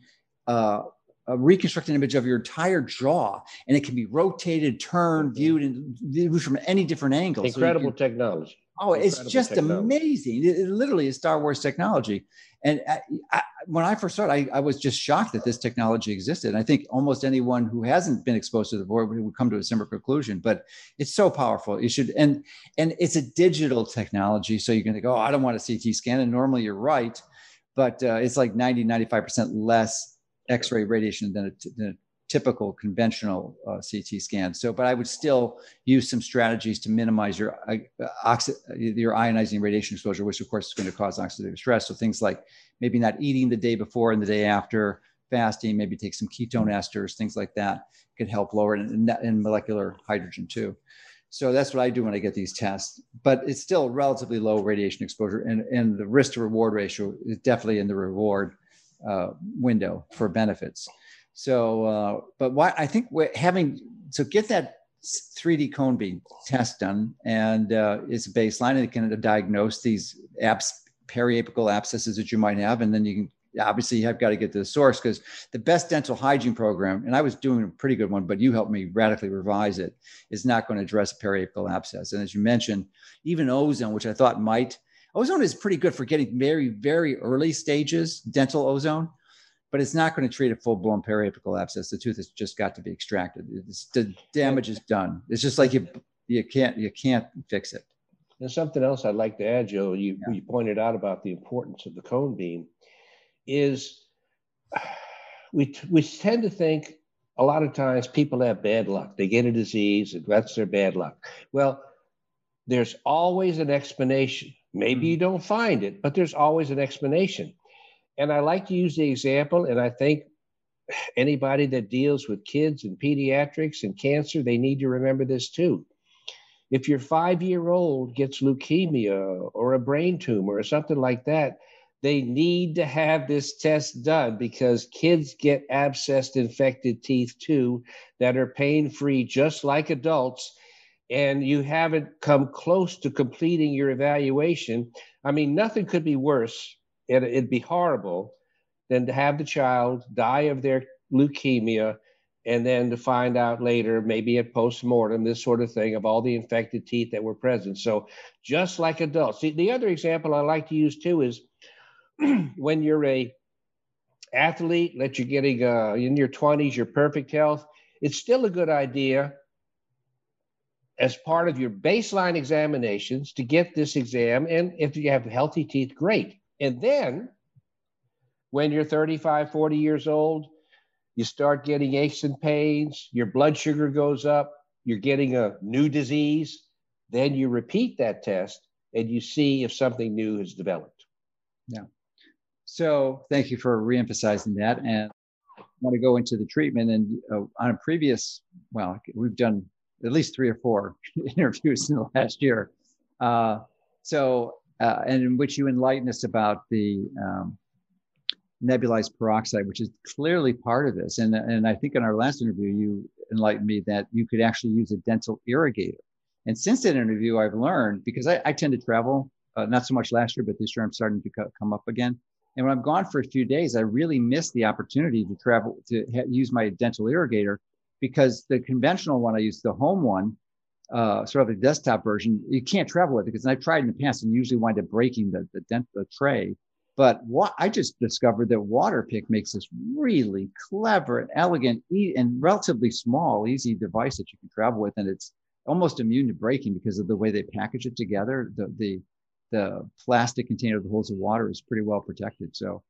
uh, a reconstructed image of your entire jaw, and it can be rotated, turned, viewed, and viewed from any different angle. Incredible so technology. Oh, it's just technology. amazing. It, it, literally is Star Wars technology. And I, I, when I first saw it, I, I, was just shocked that this technology existed. And I think almost anyone who hasn't been exposed to the board would come to a similar conclusion. But it's so powerful. You should, and and it's a digital technology. So you're going to go, oh, I don't want a CT scan. And normally you're right, but uh, it's like 90, 95% less X-ray radiation than a, than a typical conventional uh, CT scan. So, but I would still use some strategies to minimize your uh, oxi- your ionizing radiation exposure, which of course is going to cause oxidative stress. So things like maybe not eating the day before and the day after, fasting, maybe take some ketone esters, things like that could help lower it, and, molecular hydrogen too. So that's what I do when I get these tests. But it's still relatively low radiation exposure, and, and the risk to reward ratio is definitely in the reward uh, window for benefits. So, uh, but why I think we're having, so get that 3D cone beam test done, and uh, it's a baseline, and it can diagnose these abs, periapical abscesses that you might have, and then you can obviously you have got to get to the source because the best dental hygiene program, and I was doing a pretty good one, but you helped me radically revise it, is not going to address periapical abscess. And as you mentioned, even ozone, which I thought might, ozone is pretty good for getting very, very early stages, dental ozone, but it's not going to treat a full blown periapical abscess. The tooth has just got to be extracted. It's, the damage is done. It's just like you, you can't, you can't fix it. And something else I'd like to add, Joe, you, yeah. you pointed out about the importance of the cone beam, is we, we tend to think a lot of times people have bad luck. They get a disease, and that's their bad luck. Well, there's always an explanation. Maybe you mm-hmm. don't find it, but there's always an explanation. And I like to use the example, and I think anybody that deals with kids and pediatrics and cancer, they need to remember this too. If your five year old gets leukemia or a brain tumor or something like that, they need to have this test done because kids get abscessed infected teeth too that are pain free, just like adults. And you haven't come close to completing your evaluation. I mean, nothing could be worse. It, it'd be horrible than to have the child die of their leukemia and then to find out later, maybe at postmortem, this sort of thing of all the infected teeth that were present. So just like adults. See, the other example I like to use too is when you're a athlete, that you're getting uh, in your 20s, your perfect health, it's still a good idea as part of your baseline examinations to get this exam. And if you have healthy teeth, great. And then when you're 35, 40 years old, you start getting aches and pains, your blood sugar goes up, you're getting a new disease, then you repeat that test and you see if something new has developed. Yeah. So thank you for reemphasizing that. And I want to go into the treatment. And uh, on a previous, well, we've done at least three or four interviews in the last year. Uh, so, uh, and in which you enlighten us about the um, nebulized peroxide, which is clearly part of this. And, and I think in our last interview, you enlightened me that you could actually use a dental irrigator. And since that interview, I've learned because I, I tend to travel, uh, not so much last year, but this year I'm starting to co- come up again. And when I'm gone for a few days, I really miss the opportunity to travel to ha- use my dental irrigator because the conventional one I use, the home one, uh, sort of the desktop version, you can't travel with it because I've tried in the past and usually wind up breaking the the, dent, the tray but what I just discovered that Waterpik makes this really clever and elegant and relatively small, easy device that you can travel with, and it's almost immune to breaking because of the way they package it together. The the the plastic container that holds the water is pretty well protected. So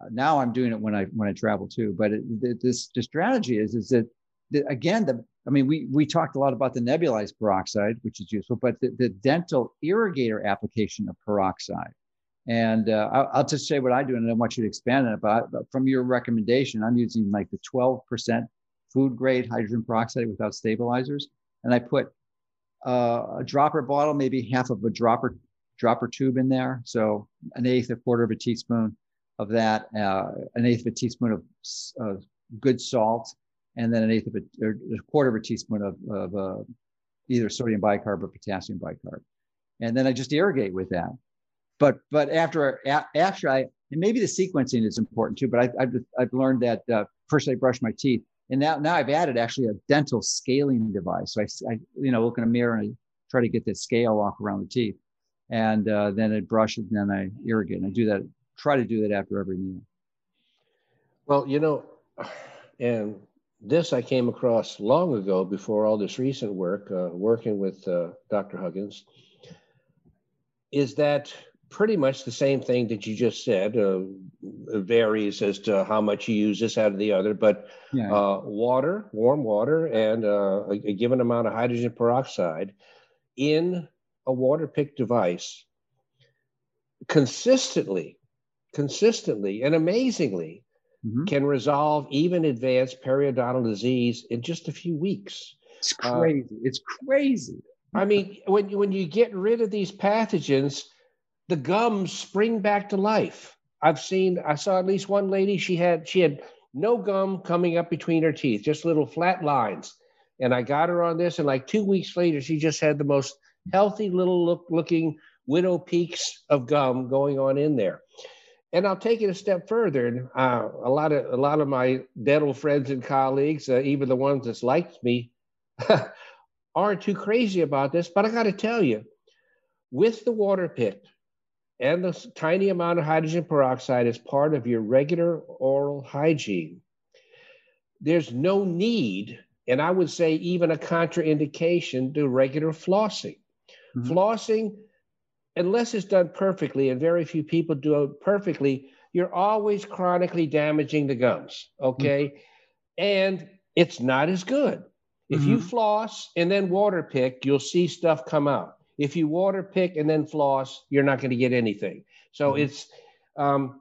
uh, now I'm doing it when I when I travel too. But it, this the strategy is is that the, again the I mean we we talked a lot about the nebulized peroxide, which is useful, but the, the dental irrigator application of peroxide and uh, I'll, just say what I do, and I want you to expand on it. But, from your recommendation, I'm using like the 12% food grade hydrogen peroxide without stabilizers, and I put uh, a dropper bottle, maybe half of a dropper dropper tube in there, so an eighth, a quarter of a teaspoon of that, uh, an eighth of a teaspoon of good salt, and then an eighth of a, or a quarter of a teaspoon of, of uh, either sodium bicarb or potassium bicarb, and then I just irrigate with that but but after after I and maybe the sequencing is important too. But I, have I've learned that uh, first I brush my teeth, and now now I've added actually a dental scaling device. So I, I you know look in a mirror and I try to get the scale off around the teeth, and uh, then I brush and then I irrigate. And I do that. Try to do that after every meal. Well, you know, and this I came across long ago before all this recent work, uh, working with uh, Dr. Huggins, is that pretty much the same thing that you just said. Uh, varies as to how much you use this out of the other, but yeah. uh, water, warm water, and uh, a, a, given amount of hydrogen peroxide in a Waterpik device consistently, consistently, and amazingly mm-hmm. can resolve even advanced periodontal disease in just a few weeks. It's uh, crazy. it's crazy. I mean, when when you get rid of these pathogens, the gums spring back to life. I've seen, I saw at least one lady, she had, she had no gum coming up between her teeth, just little flat lines. And I got her on this, and like two weeks later, she just had the most healthy little look looking widow peaks of gum going on in there. And I'll take it a step further. Uh, a lot of a lot of my dental friends and colleagues, uh, even the ones that liked me, aren't too crazy about this. But I got to tell you, with the Waterpik and the tiny amount of hydrogen peroxide as part of your regular oral hygiene, there's no need, and I would say even a contraindication to regular flossing. Mm-hmm. Flossing unless it's done perfectly, and very few people do it perfectly, you're always chronically damaging the gums. Okay. Mm-hmm. And it's not as good. If mm-hmm. you floss and then water pick, you'll see stuff come out. If you water pick and then floss, you're not going to get anything. So mm-hmm. it's, um,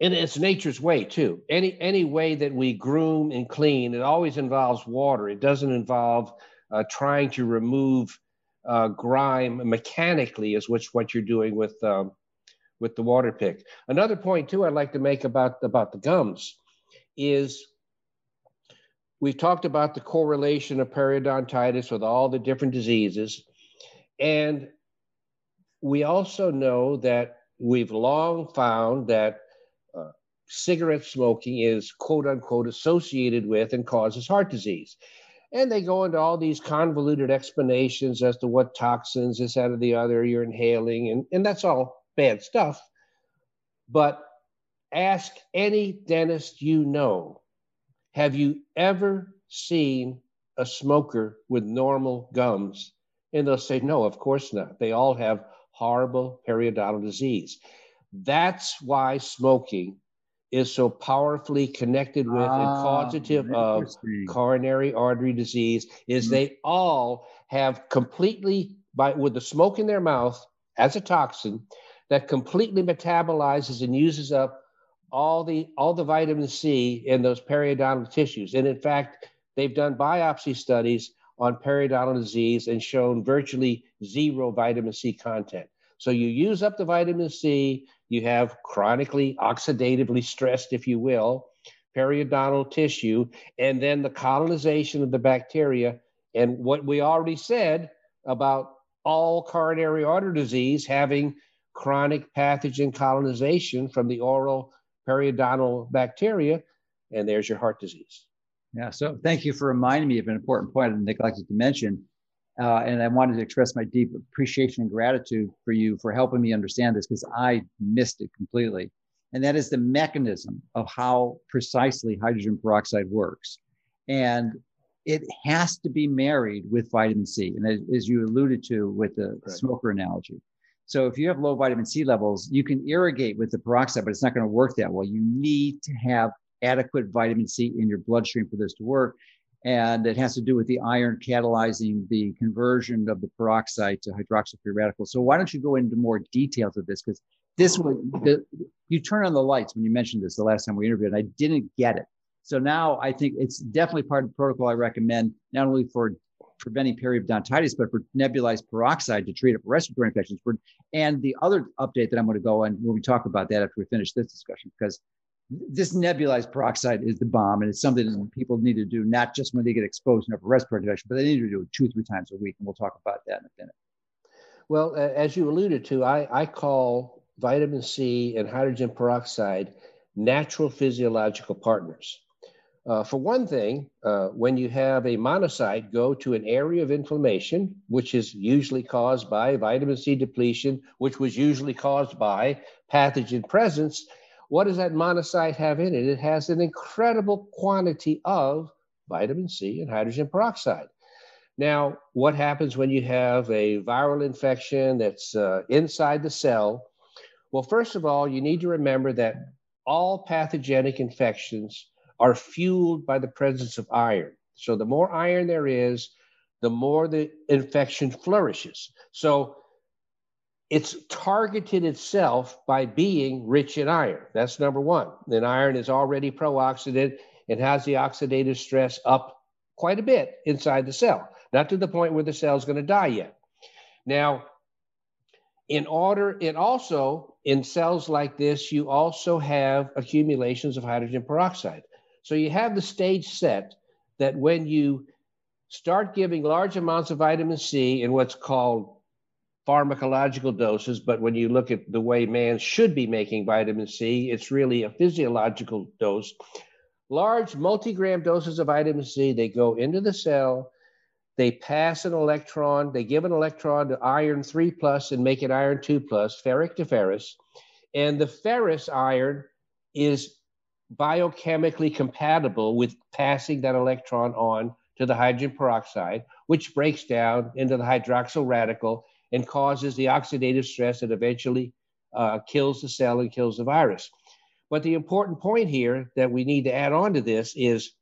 and it's nature's way too. Any any way that we groom and clean, it always involves water. It doesn't involve uh, trying to remove uh, grime mechanically is which what you're doing with um, with the Waterpik. Another point too I'd like to make about about the gums is we've talked about the correlation of periodontitis with all the different diseases, and we also know that we've long found that uh, cigarette smoking is quote unquote associated with and causes heart disease. And they go into all these convoluted explanations as to what toxins, this, that, or the other you're inhaling. And, and that's all bad stuff. But ask any dentist you know have you ever seen a smoker with normal gums? And they'll say, no, of course not. They all have horrible periodontal disease. That's why smoking is so powerfully connected with and ah, causative of coronary artery disease is mm-hmm. they all have completely by with the smoke in their mouth as a toxin that completely metabolizes and uses up all the all the vitamin C in those periodontal tissues. And in fact, they've done biopsy studies on periodontal disease and shown virtually zero vitamin C content. So you use up the vitamin C, you have chronically oxidatively stressed, if you will, periodontal tissue, and then the colonization of the bacteria. And what we already said about all coronary artery disease having chronic pathogen colonization from the oral periodontal bacteria, and there's your heart disease. Yeah, so thank you for reminding me of an important point I neglected to mention. Uh, and I wanted to express my deep appreciation and gratitude for you for helping me understand this because I missed it completely. And that is the mechanism of how precisely hydrogen peroxide works. And it has to be married with vitamin C. And as, as you alluded to with the smoker analogy. So if you have low vitamin C levels, you can irrigate with the peroxide, but it's not going to work that well. You need to have adequate vitamin C in your bloodstream for this to work and it has to do with the iron catalyzing the conversion of the peroxide to hydroxyl free radicals. So why don't you go into more details of this? Because this was the, you turn on the lights when you mentioned this the last time we interviewed. And I didn't get it. So now I think it's definitely part of the protocol I recommend, not only for preventing periodontitis, but for nebulized peroxide to treat respiratory infections. And the other update that I'm going to go on when we talk about that after we finish this discussion, because this nebulized peroxide is the bomb, and it's something that people need to do not just when they get exposed to respiratory infection, but they need to do it two, three times a week, and we'll talk about that in a minute. Well, as you alluded to, I, I call vitamin C and hydrogen peroxide natural physiological partners. Uh, for one thing, uh, when you have a monocyte go to an area of inflammation, which is usually caused by vitamin C depletion, which was usually caused by pathogen presence, what does that monocyte have in it? It has an incredible quantity of vitamin C and hydrogen peroxide. Now, what happens when you have a viral infection that's uh, inside the cell? Well, first of all, you need to remember that all pathogenic infections are fueled by the presence of iron. So, the more iron there is, the more the infection flourishes. So, it's targeted itself by being rich in iron. That's number one. Then iron is already pro-oxidant and has the oxidative stress up quite a bit inside the cell, not to the point where the cell is going to die yet. Now, in order, it also, in cells like this, you also have accumulations of hydrogen peroxide. So you have the stage set that when you start giving large amounts of vitamin C in what's called pharmacological doses, but when you look at the way man should be making vitamin C, it's really a physiological dose. Large multigram doses of vitamin C, they go into the cell, they pass an electron, they give an electron to iron 3 plus and make it iron 2 plus, ferric to ferrous. And the ferrous iron is biochemically compatible with passing that electron on to the hydrogen peroxide, which breaks down into the hydroxyl radical and causes the oxidative stress that eventually uh, kills the cell and kills the virus. But the important point here that we need to add on to this is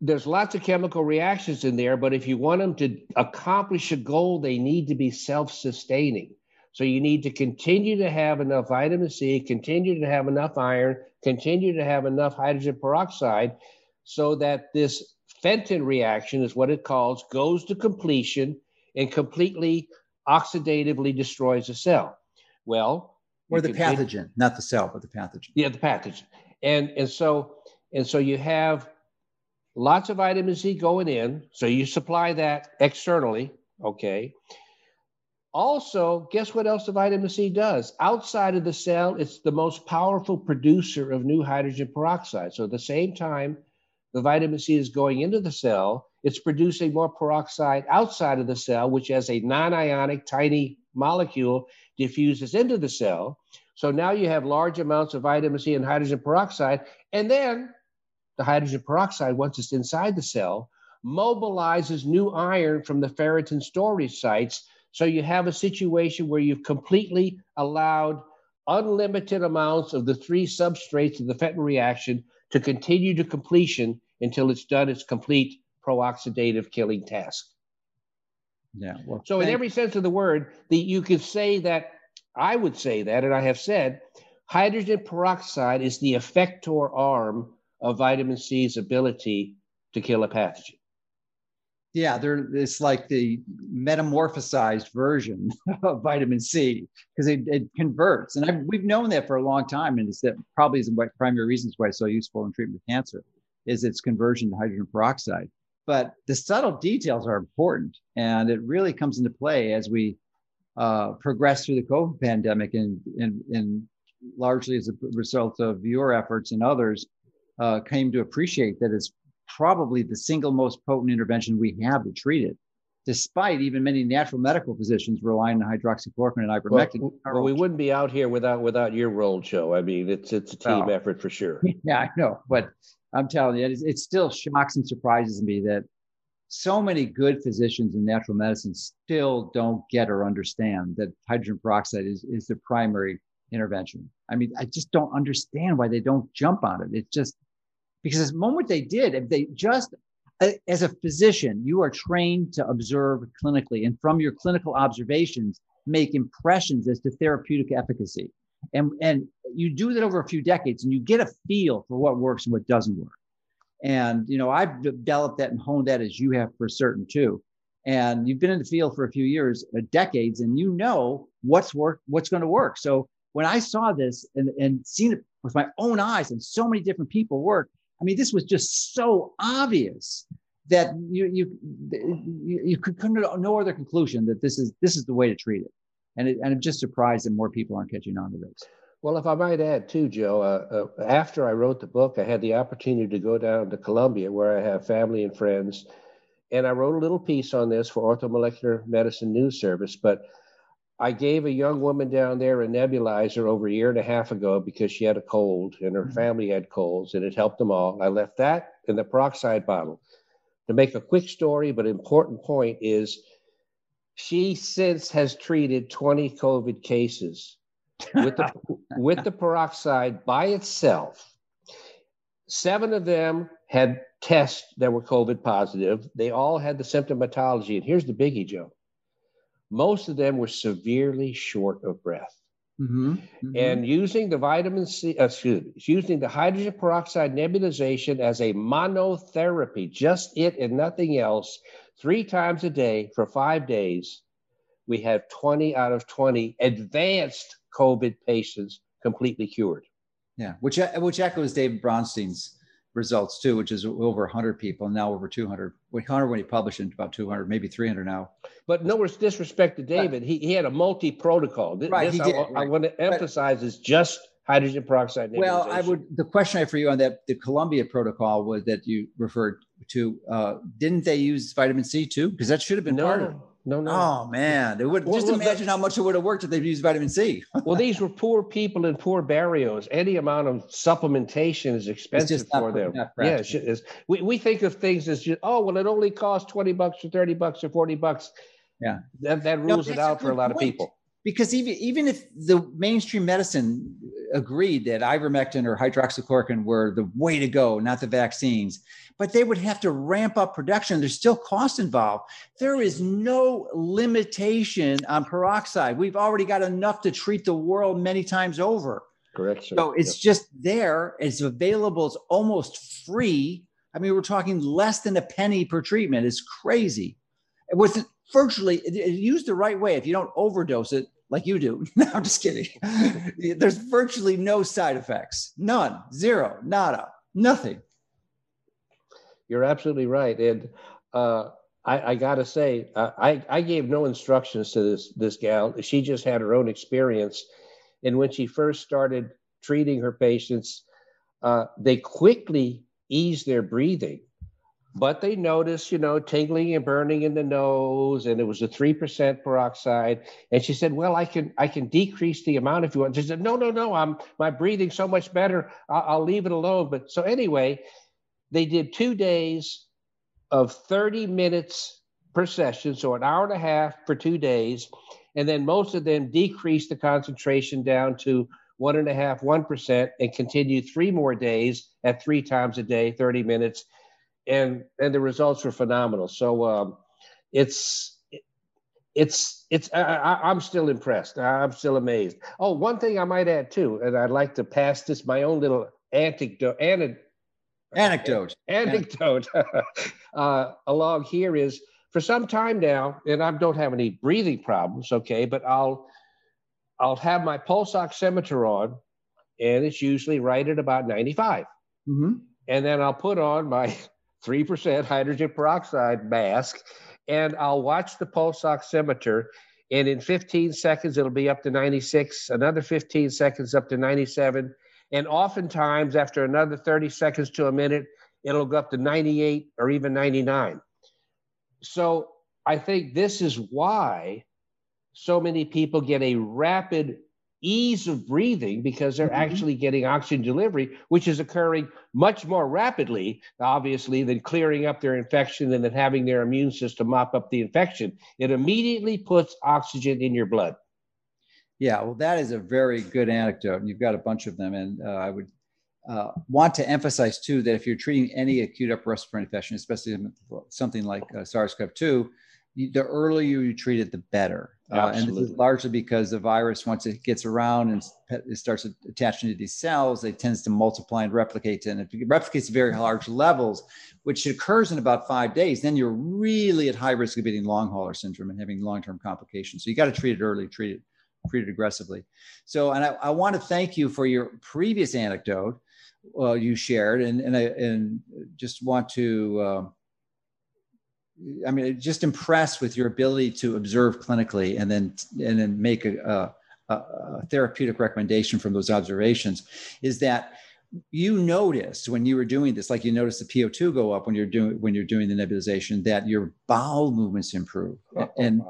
there's lots of chemical reactions in there, but if you want them to accomplish a goal, they need to be self sustaining. So you need to continue to have enough vitamin C, continue to have enough iron, continue to have enough hydrogen peroxide so that this Fenton reaction is what it calls goes to completion and completely oxidatively destroys the cell. Well, or the pathogen, not the cell, but the pathogen. Yeah, the pathogen. And and so and so you have lots of vitamin C going in, so you supply that externally, okay? Also, guess what else the vitamin C does? Outside of the cell, it's the most powerful producer of new hydrogen peroxide. So at the same time the vitamin C is going into the cell, it's producing more peroxide outside of the cell, which as a non-ionic tiny molecule diffuses into the cell. So now you have large amounts of vitamin C and hydrogen peroxide. And then the hydrogen peroxide, once it's inside the cell, mobilizes new iron from the ferritin storage sites. So you have a situation where you've completely allowed unlimited amounts of the three substrates of the Fenton reaction to continue to completion until it's done its complete pro-oxidative killing task. Yeah. Well, so in every sense of the word, the, you could say that I would say that, and I have said, hydrogen peroxide is the effector arm of vitamin C's ability to kill a pathogen. Yeah, they're it's like the metamorphosized version of vitamin C because it, it, converts, and I've, we've known that for a long time, and it's that probably is one primary reasons why it's so useful in treatment of cancer is its conversion to hydrogen peroxide. But the subtle details are important, and it really comes into play as we uh, progress through the COVID pandemic, and, and, and largely as a result of your efforts and others, uh, came to appreciate that it's probably the single most potent intervention we have to treat it, despite even many natural medical physicians relying on hydroxychloroquine and ivermectin. Well, well, we wouldn't be out here without without your role, Joe. I mean, it's it's a team effort for sure. Yeah, I know, but I'm telling you, it, it still shocks and surprises me that so many good physicians in natural medicine still don't get or understand that hydrogen peroxide is, is the primary intervention. I mean, I just don't understand why they don't jump on it. It's just because the moment they did, if they just, as a physician, you are trained to observe clinically and from your clinical observations, make impressions as to therapeutic efficacy. And, and you do that over a few decades and you get a feel for what works and what doesn't work. And, you know, I've developed that and honed that as you have for certain too. And you've been in the field for a few years, uh, decades, and you know what's work, what's going to work. So when I saw this and, and seen it with my own eyes and so many different people work, I mean, this was just so obvious that you you you, you could come to no other conclusion that this is this is the way to treat it. And, it, and I'm just surprised that more people aren't catching on to this. Well, if I might add too, Joe, uh, uh, after I wrote the book, I had the opportunity to go down to Colombia where I have family and friends. And I wrote a little piece on this for Orthomolecular Medicine News Service. But I gave a young woman down there a nebulizer over a year and a half ago because she had a cold and her mm-hmm. family had colds, and it helped them all. I left that in the peroxide bottle. To make a quick story, but important point is she since has treated 20 COVID cases with the with the peroxide by itself. Seven of them had tests that were COVID positive. They all had the symptomatology. And here's the biggie, Joe. Most of them were severely short of breath. Mm-hmm, mm-hmm. And using the vitamin C, uh, excuse me, using the hydrogen peroxide nebulization as a monotherapy, just it and nothing else, three times a day for five days, we have 20 out of 20 advanced COVID patients completely cured. Yeah, which which echoes David Brownstein's results too, which is over 100 people, now over 200. 100 when he published it, about 200, maybe 300 now. But no disrespect to David, he, he had a multi protocol. Right, he did, I, right. I want to emphasize is just hydrogen peroxide. Well, I would. The question I have for you on that the Colombia protocol was that you referred to. Uh, didn't they use vitamin C too? Because that should have been part of. No, no, no. Oh man, it would Well, just well, imagine how much it would have worked if they'd used vitamin C. Well, these were poor people in poor barrios. Any amount of supplementation is expensive for them. Yeah, it practical. We, we think of things as just, oh, well, it only costs 20 bucks or 30 bucks or 40 bucks. Yeah. That, that No, rules it out for a lot of people. Because even even if the mainstream medicine agreed that ivermectin or hydroxychloroquine were the way to go, not the vaccines, but they would have to ramp up production. There's still cost involved. There is no limitation on peroxide. We've already got enough to treat the world many times over. Correct, sir. So it's just there. It's available. It's almost free. I mean, we're talking less than a penny per treatment. It's crazy. With virtually it- it- used the right way, if you don't overdose it like you do. No, I'm just kidding. There's virtually no side effects. None. Zero. Nada. Nothing. You're absolutely right. And uh, I, I got to say, uh, I, I gave no instructions to this, this gal. She just had her own experience. And when she first started treating her patients, uh, they quickly eased their breathing. But they noticed, you know, tingling and burning in the nose, and it was a three percent peroxide. And she said, "Well, I can, I can decrease the amount if you want." She said, "No, no, no. I'm my breathing's so much better. I'll, I'll leave it alone." But so anyway, they did two days of 30 minutes per session, so an hour and a half for two days. And then most of them decreased the concentration down to one and a half, 1%, and continued three more days at three times a day, 30 minutes. And, and the results were phenomenal. So um, it's, it's, it's, I, I, I'm still impressed. I'm still amazed. Oh, one thing I might add too, and I'd like to pass this, my own little anecdote, anecdote Anecdote. anecdote uh, along here is for some time now, and I don't have any breathing problems, okay, but I'll I'll have my pulse oximeter on, and it's usually right at about 95. Mhm. And then I'll put on my 3% hydrogen peroxide mask, and I'll watch the pulse oximeter. And in 15 seconds, it'll be up to 96, another 15 seconds up to 97. And oftentimes, after another 30 seconds to a minute, it'll go up to 98 or even 99. So I think this is why so many people get a rapid ease of breathing because they're Mhm. actually getting oxygen delivery, which is occurring much more rapidly, obviously, than clearing up their infection and then having their immune system mop up the infection. It immediately puts oxygen in your blood. Yeah, well, that is a very good anecdote, and you've got a bunch of them. And uh, I would uh, want to emphasize too that if you're treating any acute upper respiratory infection, especially something like uh, SARS-CoV-2, you, the earlier you treat it, the better. Uh, and this is largely because the virus, once it gets around and it starts attaching to these cells, it tends to multiply and replicate. And if it replicates at very large levels, which occurs in about five days, then you're really at high risk of getting long hauler syndrome and having long-term complications. So you got to treat it early, treat it treat it aggressively. So, and I, I want to thank you for your previous anecdote uh, you shared, and and I and just want to. Uh, I mean, just impressed with your ability to observe clinically and then and then make a, a, a therapeutic recommendation from those observations. Is that you noticed when you were doing this, like you noticed the PO2 go up when you're doing when you're doing the nebulization, that your bowel movements improve, oh, oh, and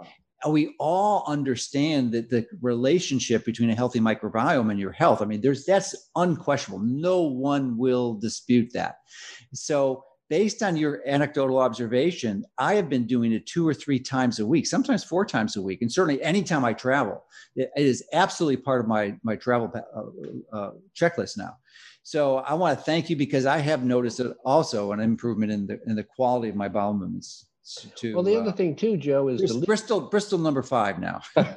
we all understand that the relationship between a healthy microbiome and your health. I mean, there's that's unquestionable. No one will dispute that. So, based on your anecdotal observation, I have been doing it two or three times a week, sometimes four times a week, and certainly anytime I travel, it is absolutely part of my my travel uh, uh, checklist now. So I want to thank you because I have noticed also an improvement in the in the quality of my bowel movements. To, well, the uh, other thing too, Joe, is the Bristol Bristol number five now. uh,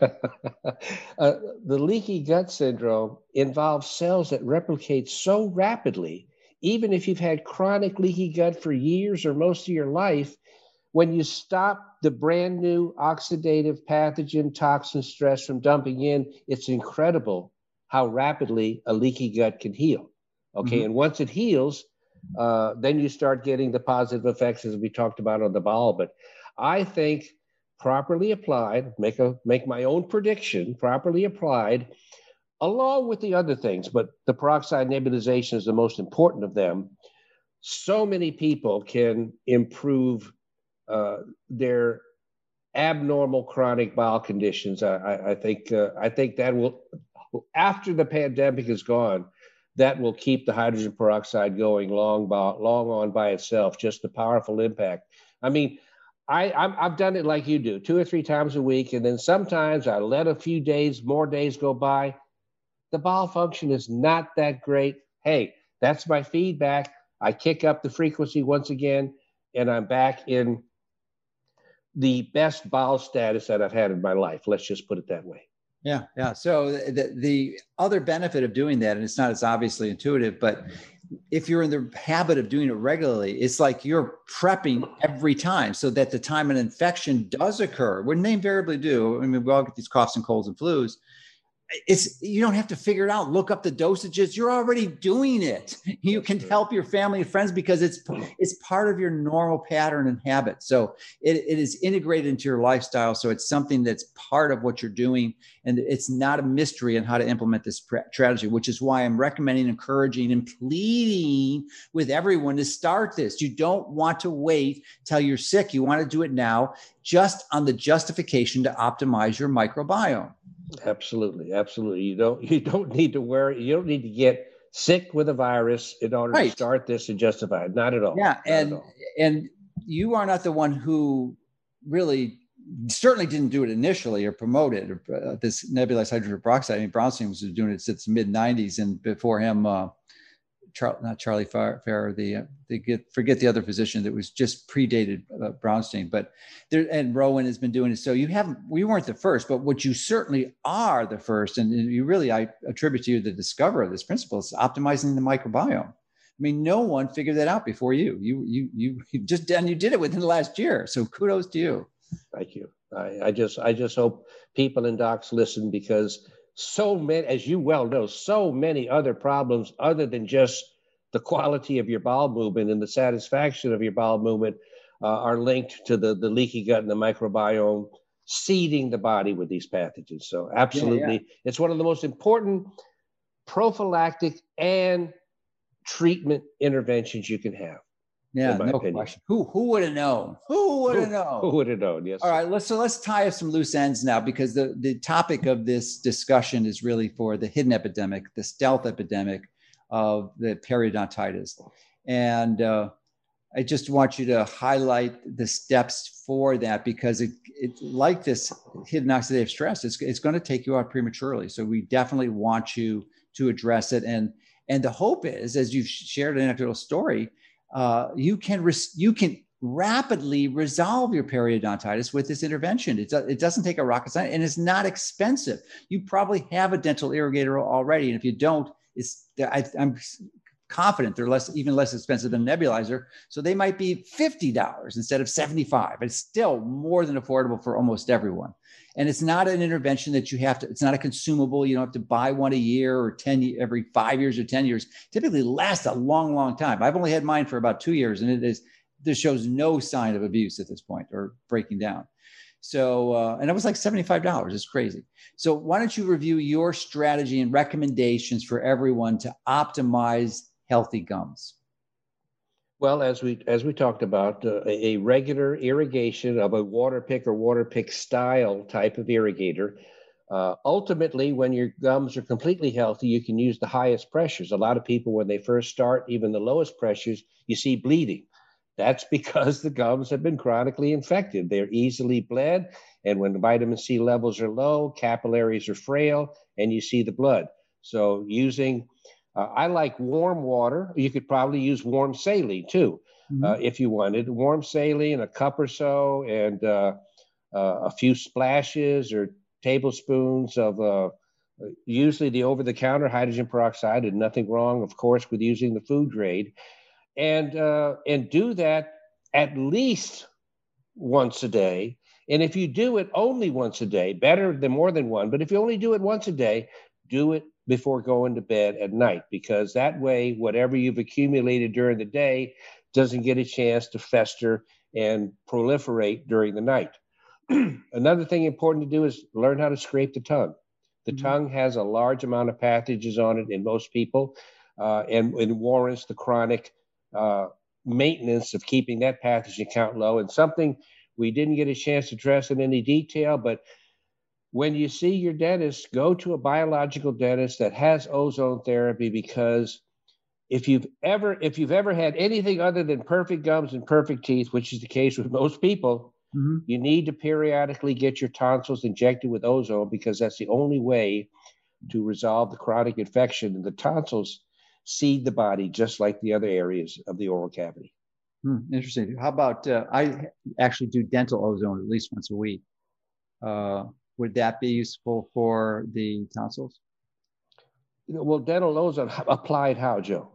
the leaky gut syndrome involves cells that replicate so rapidly, even if you've had chronic leaky gut for years or most of your life. When you stop the brand new oxidative pathogen toxin stress from dumping in, it's incredible how rapidly a leaky gut can heal. Okay, Mhm. and once it heals, uh, then you start getting the positive effects as we talked about on the ball. But I think properly applied, make a make my own prediction, properly applied, along with the other things, but the peroxide nebulization is the most important of them. So many people can improve uh, their abnormal chronic bowel conditions. I, I, I think uh, I think that will after the pandemic is gone, that will keep the hydrogen peroxide going long, by, long on by itself. Just the powerful impact. I mean, I i have done it like you do, two or three times a week, and then sometimes I let a few days, more days go by. The bowel function is not that great. Hey, that's my feedback. I kick up the frequency once again, and I'm back in the best bowel status that I've had in my life. Let's just put it that way. Yeah, yeah. So the, the other benefit of doing that, and it's not as obviously intuitive, but if you're in the habit of doing it regularly, it's like you're prepping every time so that the time an infection does occur, when they invariably do, I mean, we all get these coughs and colds and flus, it's you don't have to figure it out. Look up the dosages. You're already doing it. You can help your family and friends because it's it's part of your normal pattern and habit. So it, it is integrated into your lifestyle. So it's something that's part of what you're doing. And it's not a mystery on how to implement this strategy which is why i'm recommending encouraging and pleading with everyone to start this. You don't want to wait till you're sick. You want to do it now just on the justification to optimize your microbiome Absolutely, absolutely. You don't you don't need to worry. You don't need to get sick with a virus in order right. to start this and justify it. Not at all. Yeah, not and and you are not the one who really certainly didn't do it initially or promote it. Uh, this nebulized hydrogen peroxide. I mean, Brownstein was doing it since mid '90s, and before him, uh, Char- not Charlie Farr, the uh, they get forget the other physician that was just predated uh, Brownstein, but there and Rowen has been doing it. So you haven't, we weren't the first, but what you certainly are the first, and you really I attribute to you the discoverer of this principle is optimizing the microbiome. I mean, no one figured that out before you. You you you, you just done, you did it within the last year. So kudos to you. Thank you. I, I just I just hope people and docs listen because so many, as you well know, so many other problems other than just the quality of your bowel movement and the satisfaction of your bowel movement uh, are linked to the, the leaky gut and the microbiome seeding the body with these pathogens. So, absolutely, yeah, yeah. it's one of the most important prophylactic and treatment interventions you can have. Yeah, no opinion. question. Who who would have known? Who would have known? Who would have known? Yes. All right, let's so let's tie up some loose ends now because the the topic of this discussion is really for the hidden epidemic, the stealth epidemic of the periodontitis, and uh, I just want you to highlight the steps for that because it, it like this hidden oxidative stress, it's it's going to take you out prematurely. So we definitely want you to address it and and the hope is, as you've shared an anecdotal story uh, you can res- you can rapidly resolve your periodontitis with this intervention. It, do- it doesn't take a rocket science and it's not expensive. You probably have a dental irrigator already, and if you don't, it's I, I'm confident they're less even less expensive than a nebulizer. So they might be fifty dollars instead of seventy five. It's still more than affordable for almost everyone. And it's not an intervention that you have to. It's not a consumable. You don't have to buy one a year or ten every five years or ten years. Typically lasts a long, long time. I've only had mine for about two years, and it is this shows no sign of abuse at this point or breaking down. So, uh, and it was like $75. It's crazy. So, why don't you review your strategy and recommendations for everyone to optimize healthy gums? Well, as we as we talked about, uh, a regular irrigation of a Waterpik or Waterpik style type of irrigator. Uh, ultimately, when your gums are completely healthy, you can use the highest pressures. A lot of people, when they first start, even the lowest pressures, you see bleeding. That's because the gums have been chronically infected. They're easily bled, and when the vitamin C levels are low, capillaries are frail, and you see the blood. So, using uh, I like warm water. You could probably use warm saline too, mm-hmm. uh, if you wanted. Warm saline, a cup or so, and uh, uh a few splashes or tablespoons of uh, usually the over-the-counter hydrogen peroxide. And nothing wrong, of course, with using the food grade, and uh, and do that at least once a day. And if you do it only once a day, better than more than one. But if you only do it once a day, do it before going to bed at night because that way, whatever you've accumulated during the day doesn't get a chance to fester and proliferate during the night. Another thing important to do is learn how to scrape the tongue. The mm-hmm. tongue has a large amount of pathogens on it in most people, uh, and it warrants the chronic uh, maintenance of keeping that pathogen count low. And something we didn't get a chance to address in any detail, but when you see your dentist, go to a biological dentist that has ozone therapy because if you've ever if you've ever had anything other than perfect gums and perfect teeth, which is the case with most people, mm-hmm. you need to periodically get your tonsils injected with ozone because that's the only way to resolve the chronic infection. And the tonsils seed the body just like the other areas of the oral cavity. Hmm, interesting. How about uh, I actually do dental ozone at least once a week. Uh, would that be useful for the tonsils? Well, dental ozone applied how, Joe?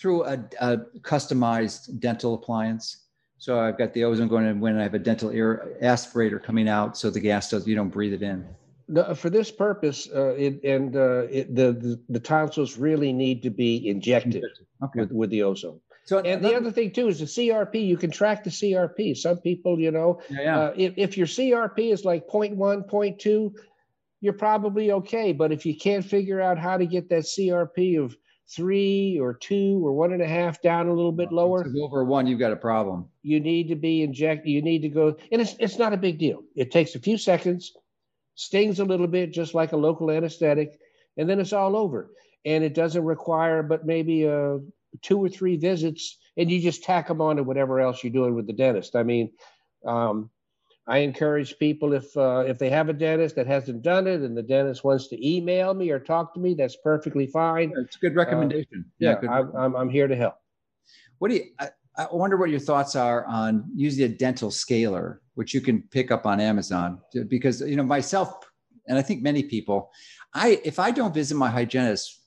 through a, a, customized dental appliance. So I've got the ozone going in when I have a dental air aspirator coming out, so the gas does you don't breathe it in. No, for this purpose, uh, it, and uh, it, the, the, the tonsils really need to be injected okay. with, with the ozone. So and the other thing too is the CRP. You can track the CRP. Some people, you know, yeah, yeah. Uh, if, if your CRP is like 0. 0.1, 0.2, you're probably okay. But if you can't figure out how to get that CRP of three or two or one and a half down a little bit lower. over one, you've got a problem. You need to be injected. You need to go, and it's it's not a big deal. It takes a few seconds, stings a little bit, just like a local anesthetic, and then it's all over. And it doesn't require but maybe a two or three visits, and you just tack them on to whatever else you're doing with the dentist. I mean, um, I encourage people if uh, if they have a dentist that hasn't done it and the dentist wants to email me or talk to me, that's perfectly fine. It's a good recommendation. Uh, yeah, yeah I'm, I'm, I'm here to help. What do you? I, I wonder what your thoughts are on using a dental scaler, which you can pick up on Amazon, because you know myself and I think many people, I if I don't visit my hygienist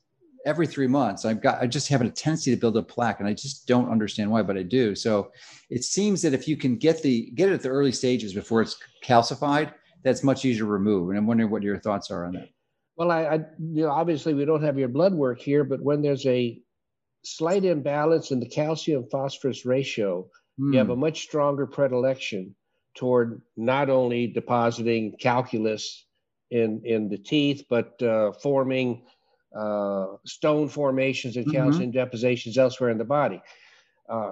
every three months i've got i just have a tendency to build a plaque and i just don't understand why but i do so it seems that if you can get the get it at the early stages before it's calcified that's much easier to remove and i'm wondering what your thoughts are on that well i, I you know obviously we don't have your blood work here but when there's a slight imbalance in the calcium phosphorus ratio mm. you have a hmm. much stronger predilection toward not only depositing calculus in in the teeth but uh, forming uh, stone formations and calcium mm-hmm. depositions elsewhere in the body. Uh,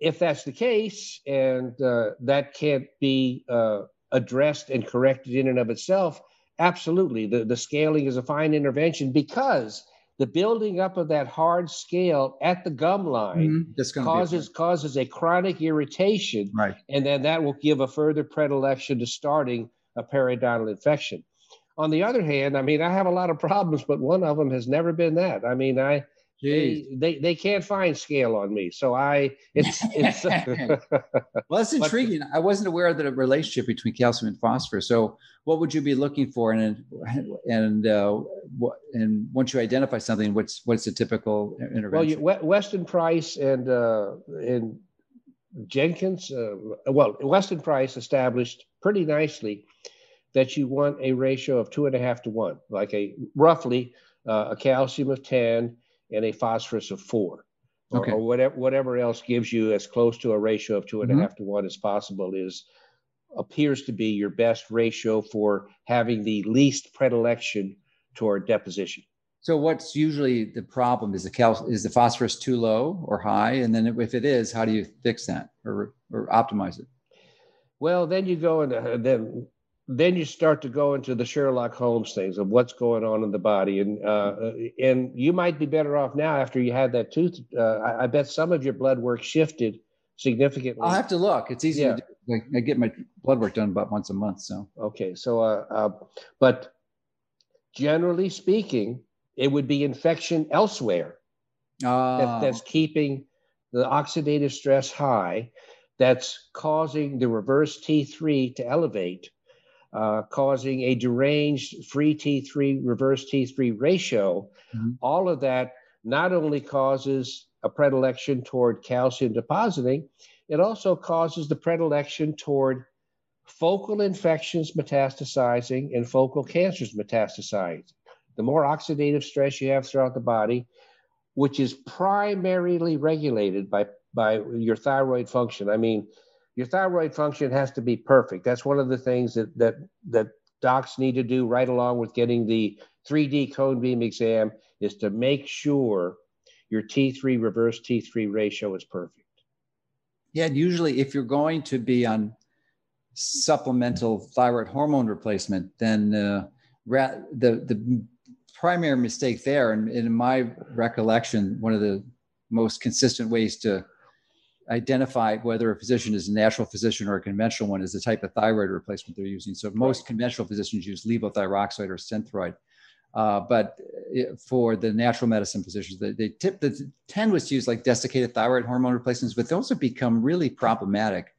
if that's the case, and uh, that can't be uh, addressed and corrected in and of itself, absolutely, the, the scaling is a fine intervention because the building up of that hard scale at the gum line mm-hmm. causes causes a chronic irritation, right. and then that will give a further predilection to starting a periodontal infection. On the other hand, I mean, I have a lot of problems, but one of them has never been that. I mean, I they, they, they can't find scale on me, so I it's it's. well, that's intriguing. I wasn't aware of the relationship between calcium and phosphorus. So, what would you be looking for? And and uh, what and once you identify something, what's what's the typical intervention? Well, you, Weston Price and uh, and Jenkins, uh, well, Weston Price established pretty nicely that you want a ratio of two and a half to one, like a roughly uh, a calcium of 10 and a phosphorus of four. Okay. Or, or, whatever whatever else gives you as close to a ratio of two and mm-hmm. a half to one as possible is appears to be your best ratio for having the least predilection toward deposition. So what's usually the problem is the cal is the phosphorus too low or high, and then if it is, how do you fix that or or optimize it? Well, then you go and uh, then then you start to go into the Sherlock Holmes things of what's going on in the body, and uh, and you might be better off now after you had that tooth. Uh, I, I, bet some of your blood work shifted significantly. I'll have to look. It's easy yeah. to do. I get my blood work done about once a month. So okay, so uh, uh, but generally speaking, it would be infection elsewhere that, ah. that's keeping the oxidative stress high. That's causing the reverse T3 to elevate uh, causing a deranged free T3 reverse T3 ratio. Mm-hmm. All of that not only causes a predilection toward calcium depositing, it also causes the predilection toward focal infections metastasizing and focal cancers metastasizing. the more oxidative stress you have throughout the body, which is primarily regulated by, by your thyroid function. I mean, your thyroid function has to be perfect. That's one of the things that, that, that docs need to do right along with getting the 3D cone beam exam is to make sure your T3 reverse T3 ratio is perfect. Yeah, and usually if you're going to be on supplemental thyroid hormone replacement, then uh, the the primary mistake there, and in my recollection, one of the most consistent ways to identify whether a physician is a natural physician or a conventional one is the type of thyroid replacement they're using. So most conventional physicians use levothyroxide or synthroid. Uh, but for the natural medicine physicians, they, they tip the 10 was to use like desiccated thyroid hormone replacements, but those have become really problematic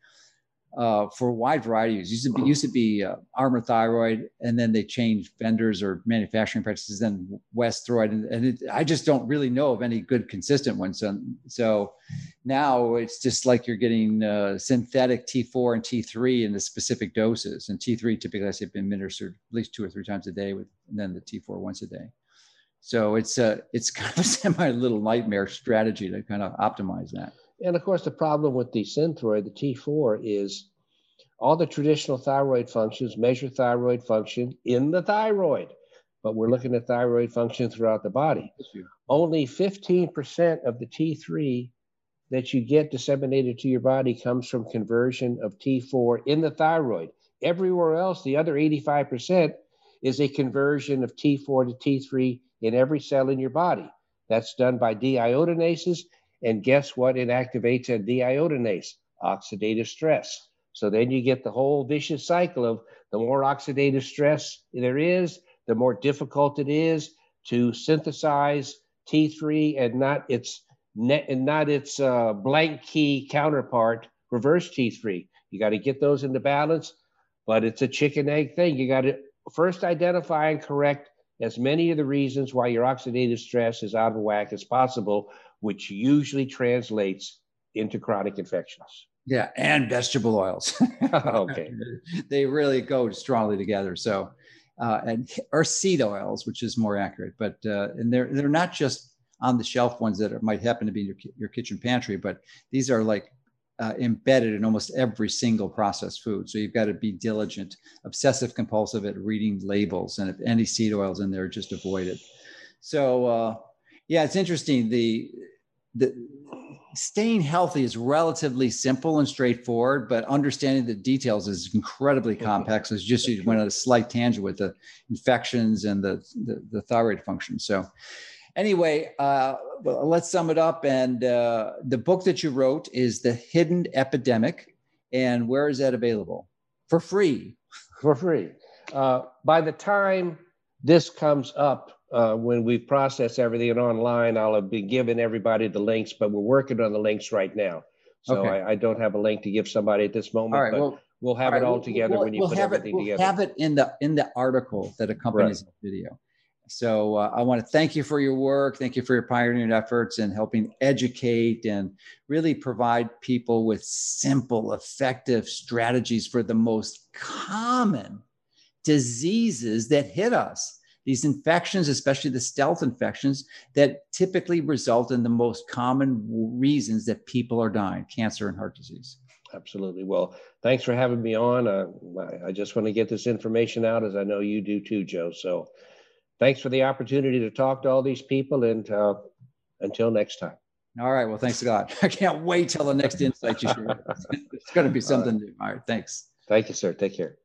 uh, for a wide variety of Used to be, used to be uh, Armour Thyroid, and then they changed vendors or manufacturing practices, then Westhroid, and, and it, I just don't really know of any good consistent ones. So, so now it's just like you're getting uh, synthetic T4 and T3 in the specific doses, and T3 typically has to be administered at least two or three times a day, with and then the T4 once a day. So it's a it's kind of a semi little nightmare strategy to kind of optimize that. And of course, the problem with the synthroid, the T4, is all the traditional thyroid functions measure thyroid function in the thyroid, but we're looking at thyroid function throughout the body. Only 15% of the T3 that you get disseminated to your body comes from conversion of T4 in the thyroid. Everywhere else, the other 85% is a conversion of T4 to T3 in every cell in your body. That's done by deiodinases and guess what? It activates a deiodinase, oxidative stress. So then you get the whole vicious cycle of the more oxidative stress there is, the more difficult it is to synthesize T3 and not its net and not its uh, blank key counterpart, reverse T3. You got to get those into balance, but it's a chicken egg thing. You got to first identify and correct as many of the reasons why your oxidative stress is out of whack as possible which usually translates into chronic infections. Yeah, and vegetable oils. okay. they really go strongly together. So, uh, and or seed oils, which is more accurate, but uh, and they're they're not just on the shelf ones that are, might happen to be in your your kitchen pantry, but these are like uh, embedded in almost every single processed food. So you've got to be diligent, obsessive compulsive at reading labels, and if any seed oils in there, just avoid it. So uh, yeah, it's interesting. The the staying healthy is relatively simple and straightforward, but understanding the details is incredibly complex. It's just you went on a slight tangent with the infections and the the, the thyroid function. So anyway, uh, let's sum it up. And uh, the book that you wrote is The Hidden Epidemic. And where is that available? For free. For free. Uh, by the time this comes up, uh, when we process everything online, I'll have been giving everybody the links, but we're working on the links right now. So okay. I, I, don't have a link to give somebody at this moment. All right, well, we'll have it all, together we'll, when you we'll put everything it, we'll together. have it in the in the article that accompanies right. the video. So uh, I want to thank you for your work. Thank you for your pioneering efforts and helping educate and really provide people with simple, effective strategies for the most common diseases that hit us these infections, especially the stealth infections, that typically result in the most common reasons that people are dying cancer and heart disease. Absolutely. Well, thanks for having me on. Uh, I just want to get this information out as I know you do too, Joe. So thanks for the opportunity to talk to all these people. And uh, until next time. All right. Well, thanks a lot. I can't wait till the next insight you share. it's going to be something new. All right. Thanks. Thank you, sir. Take care.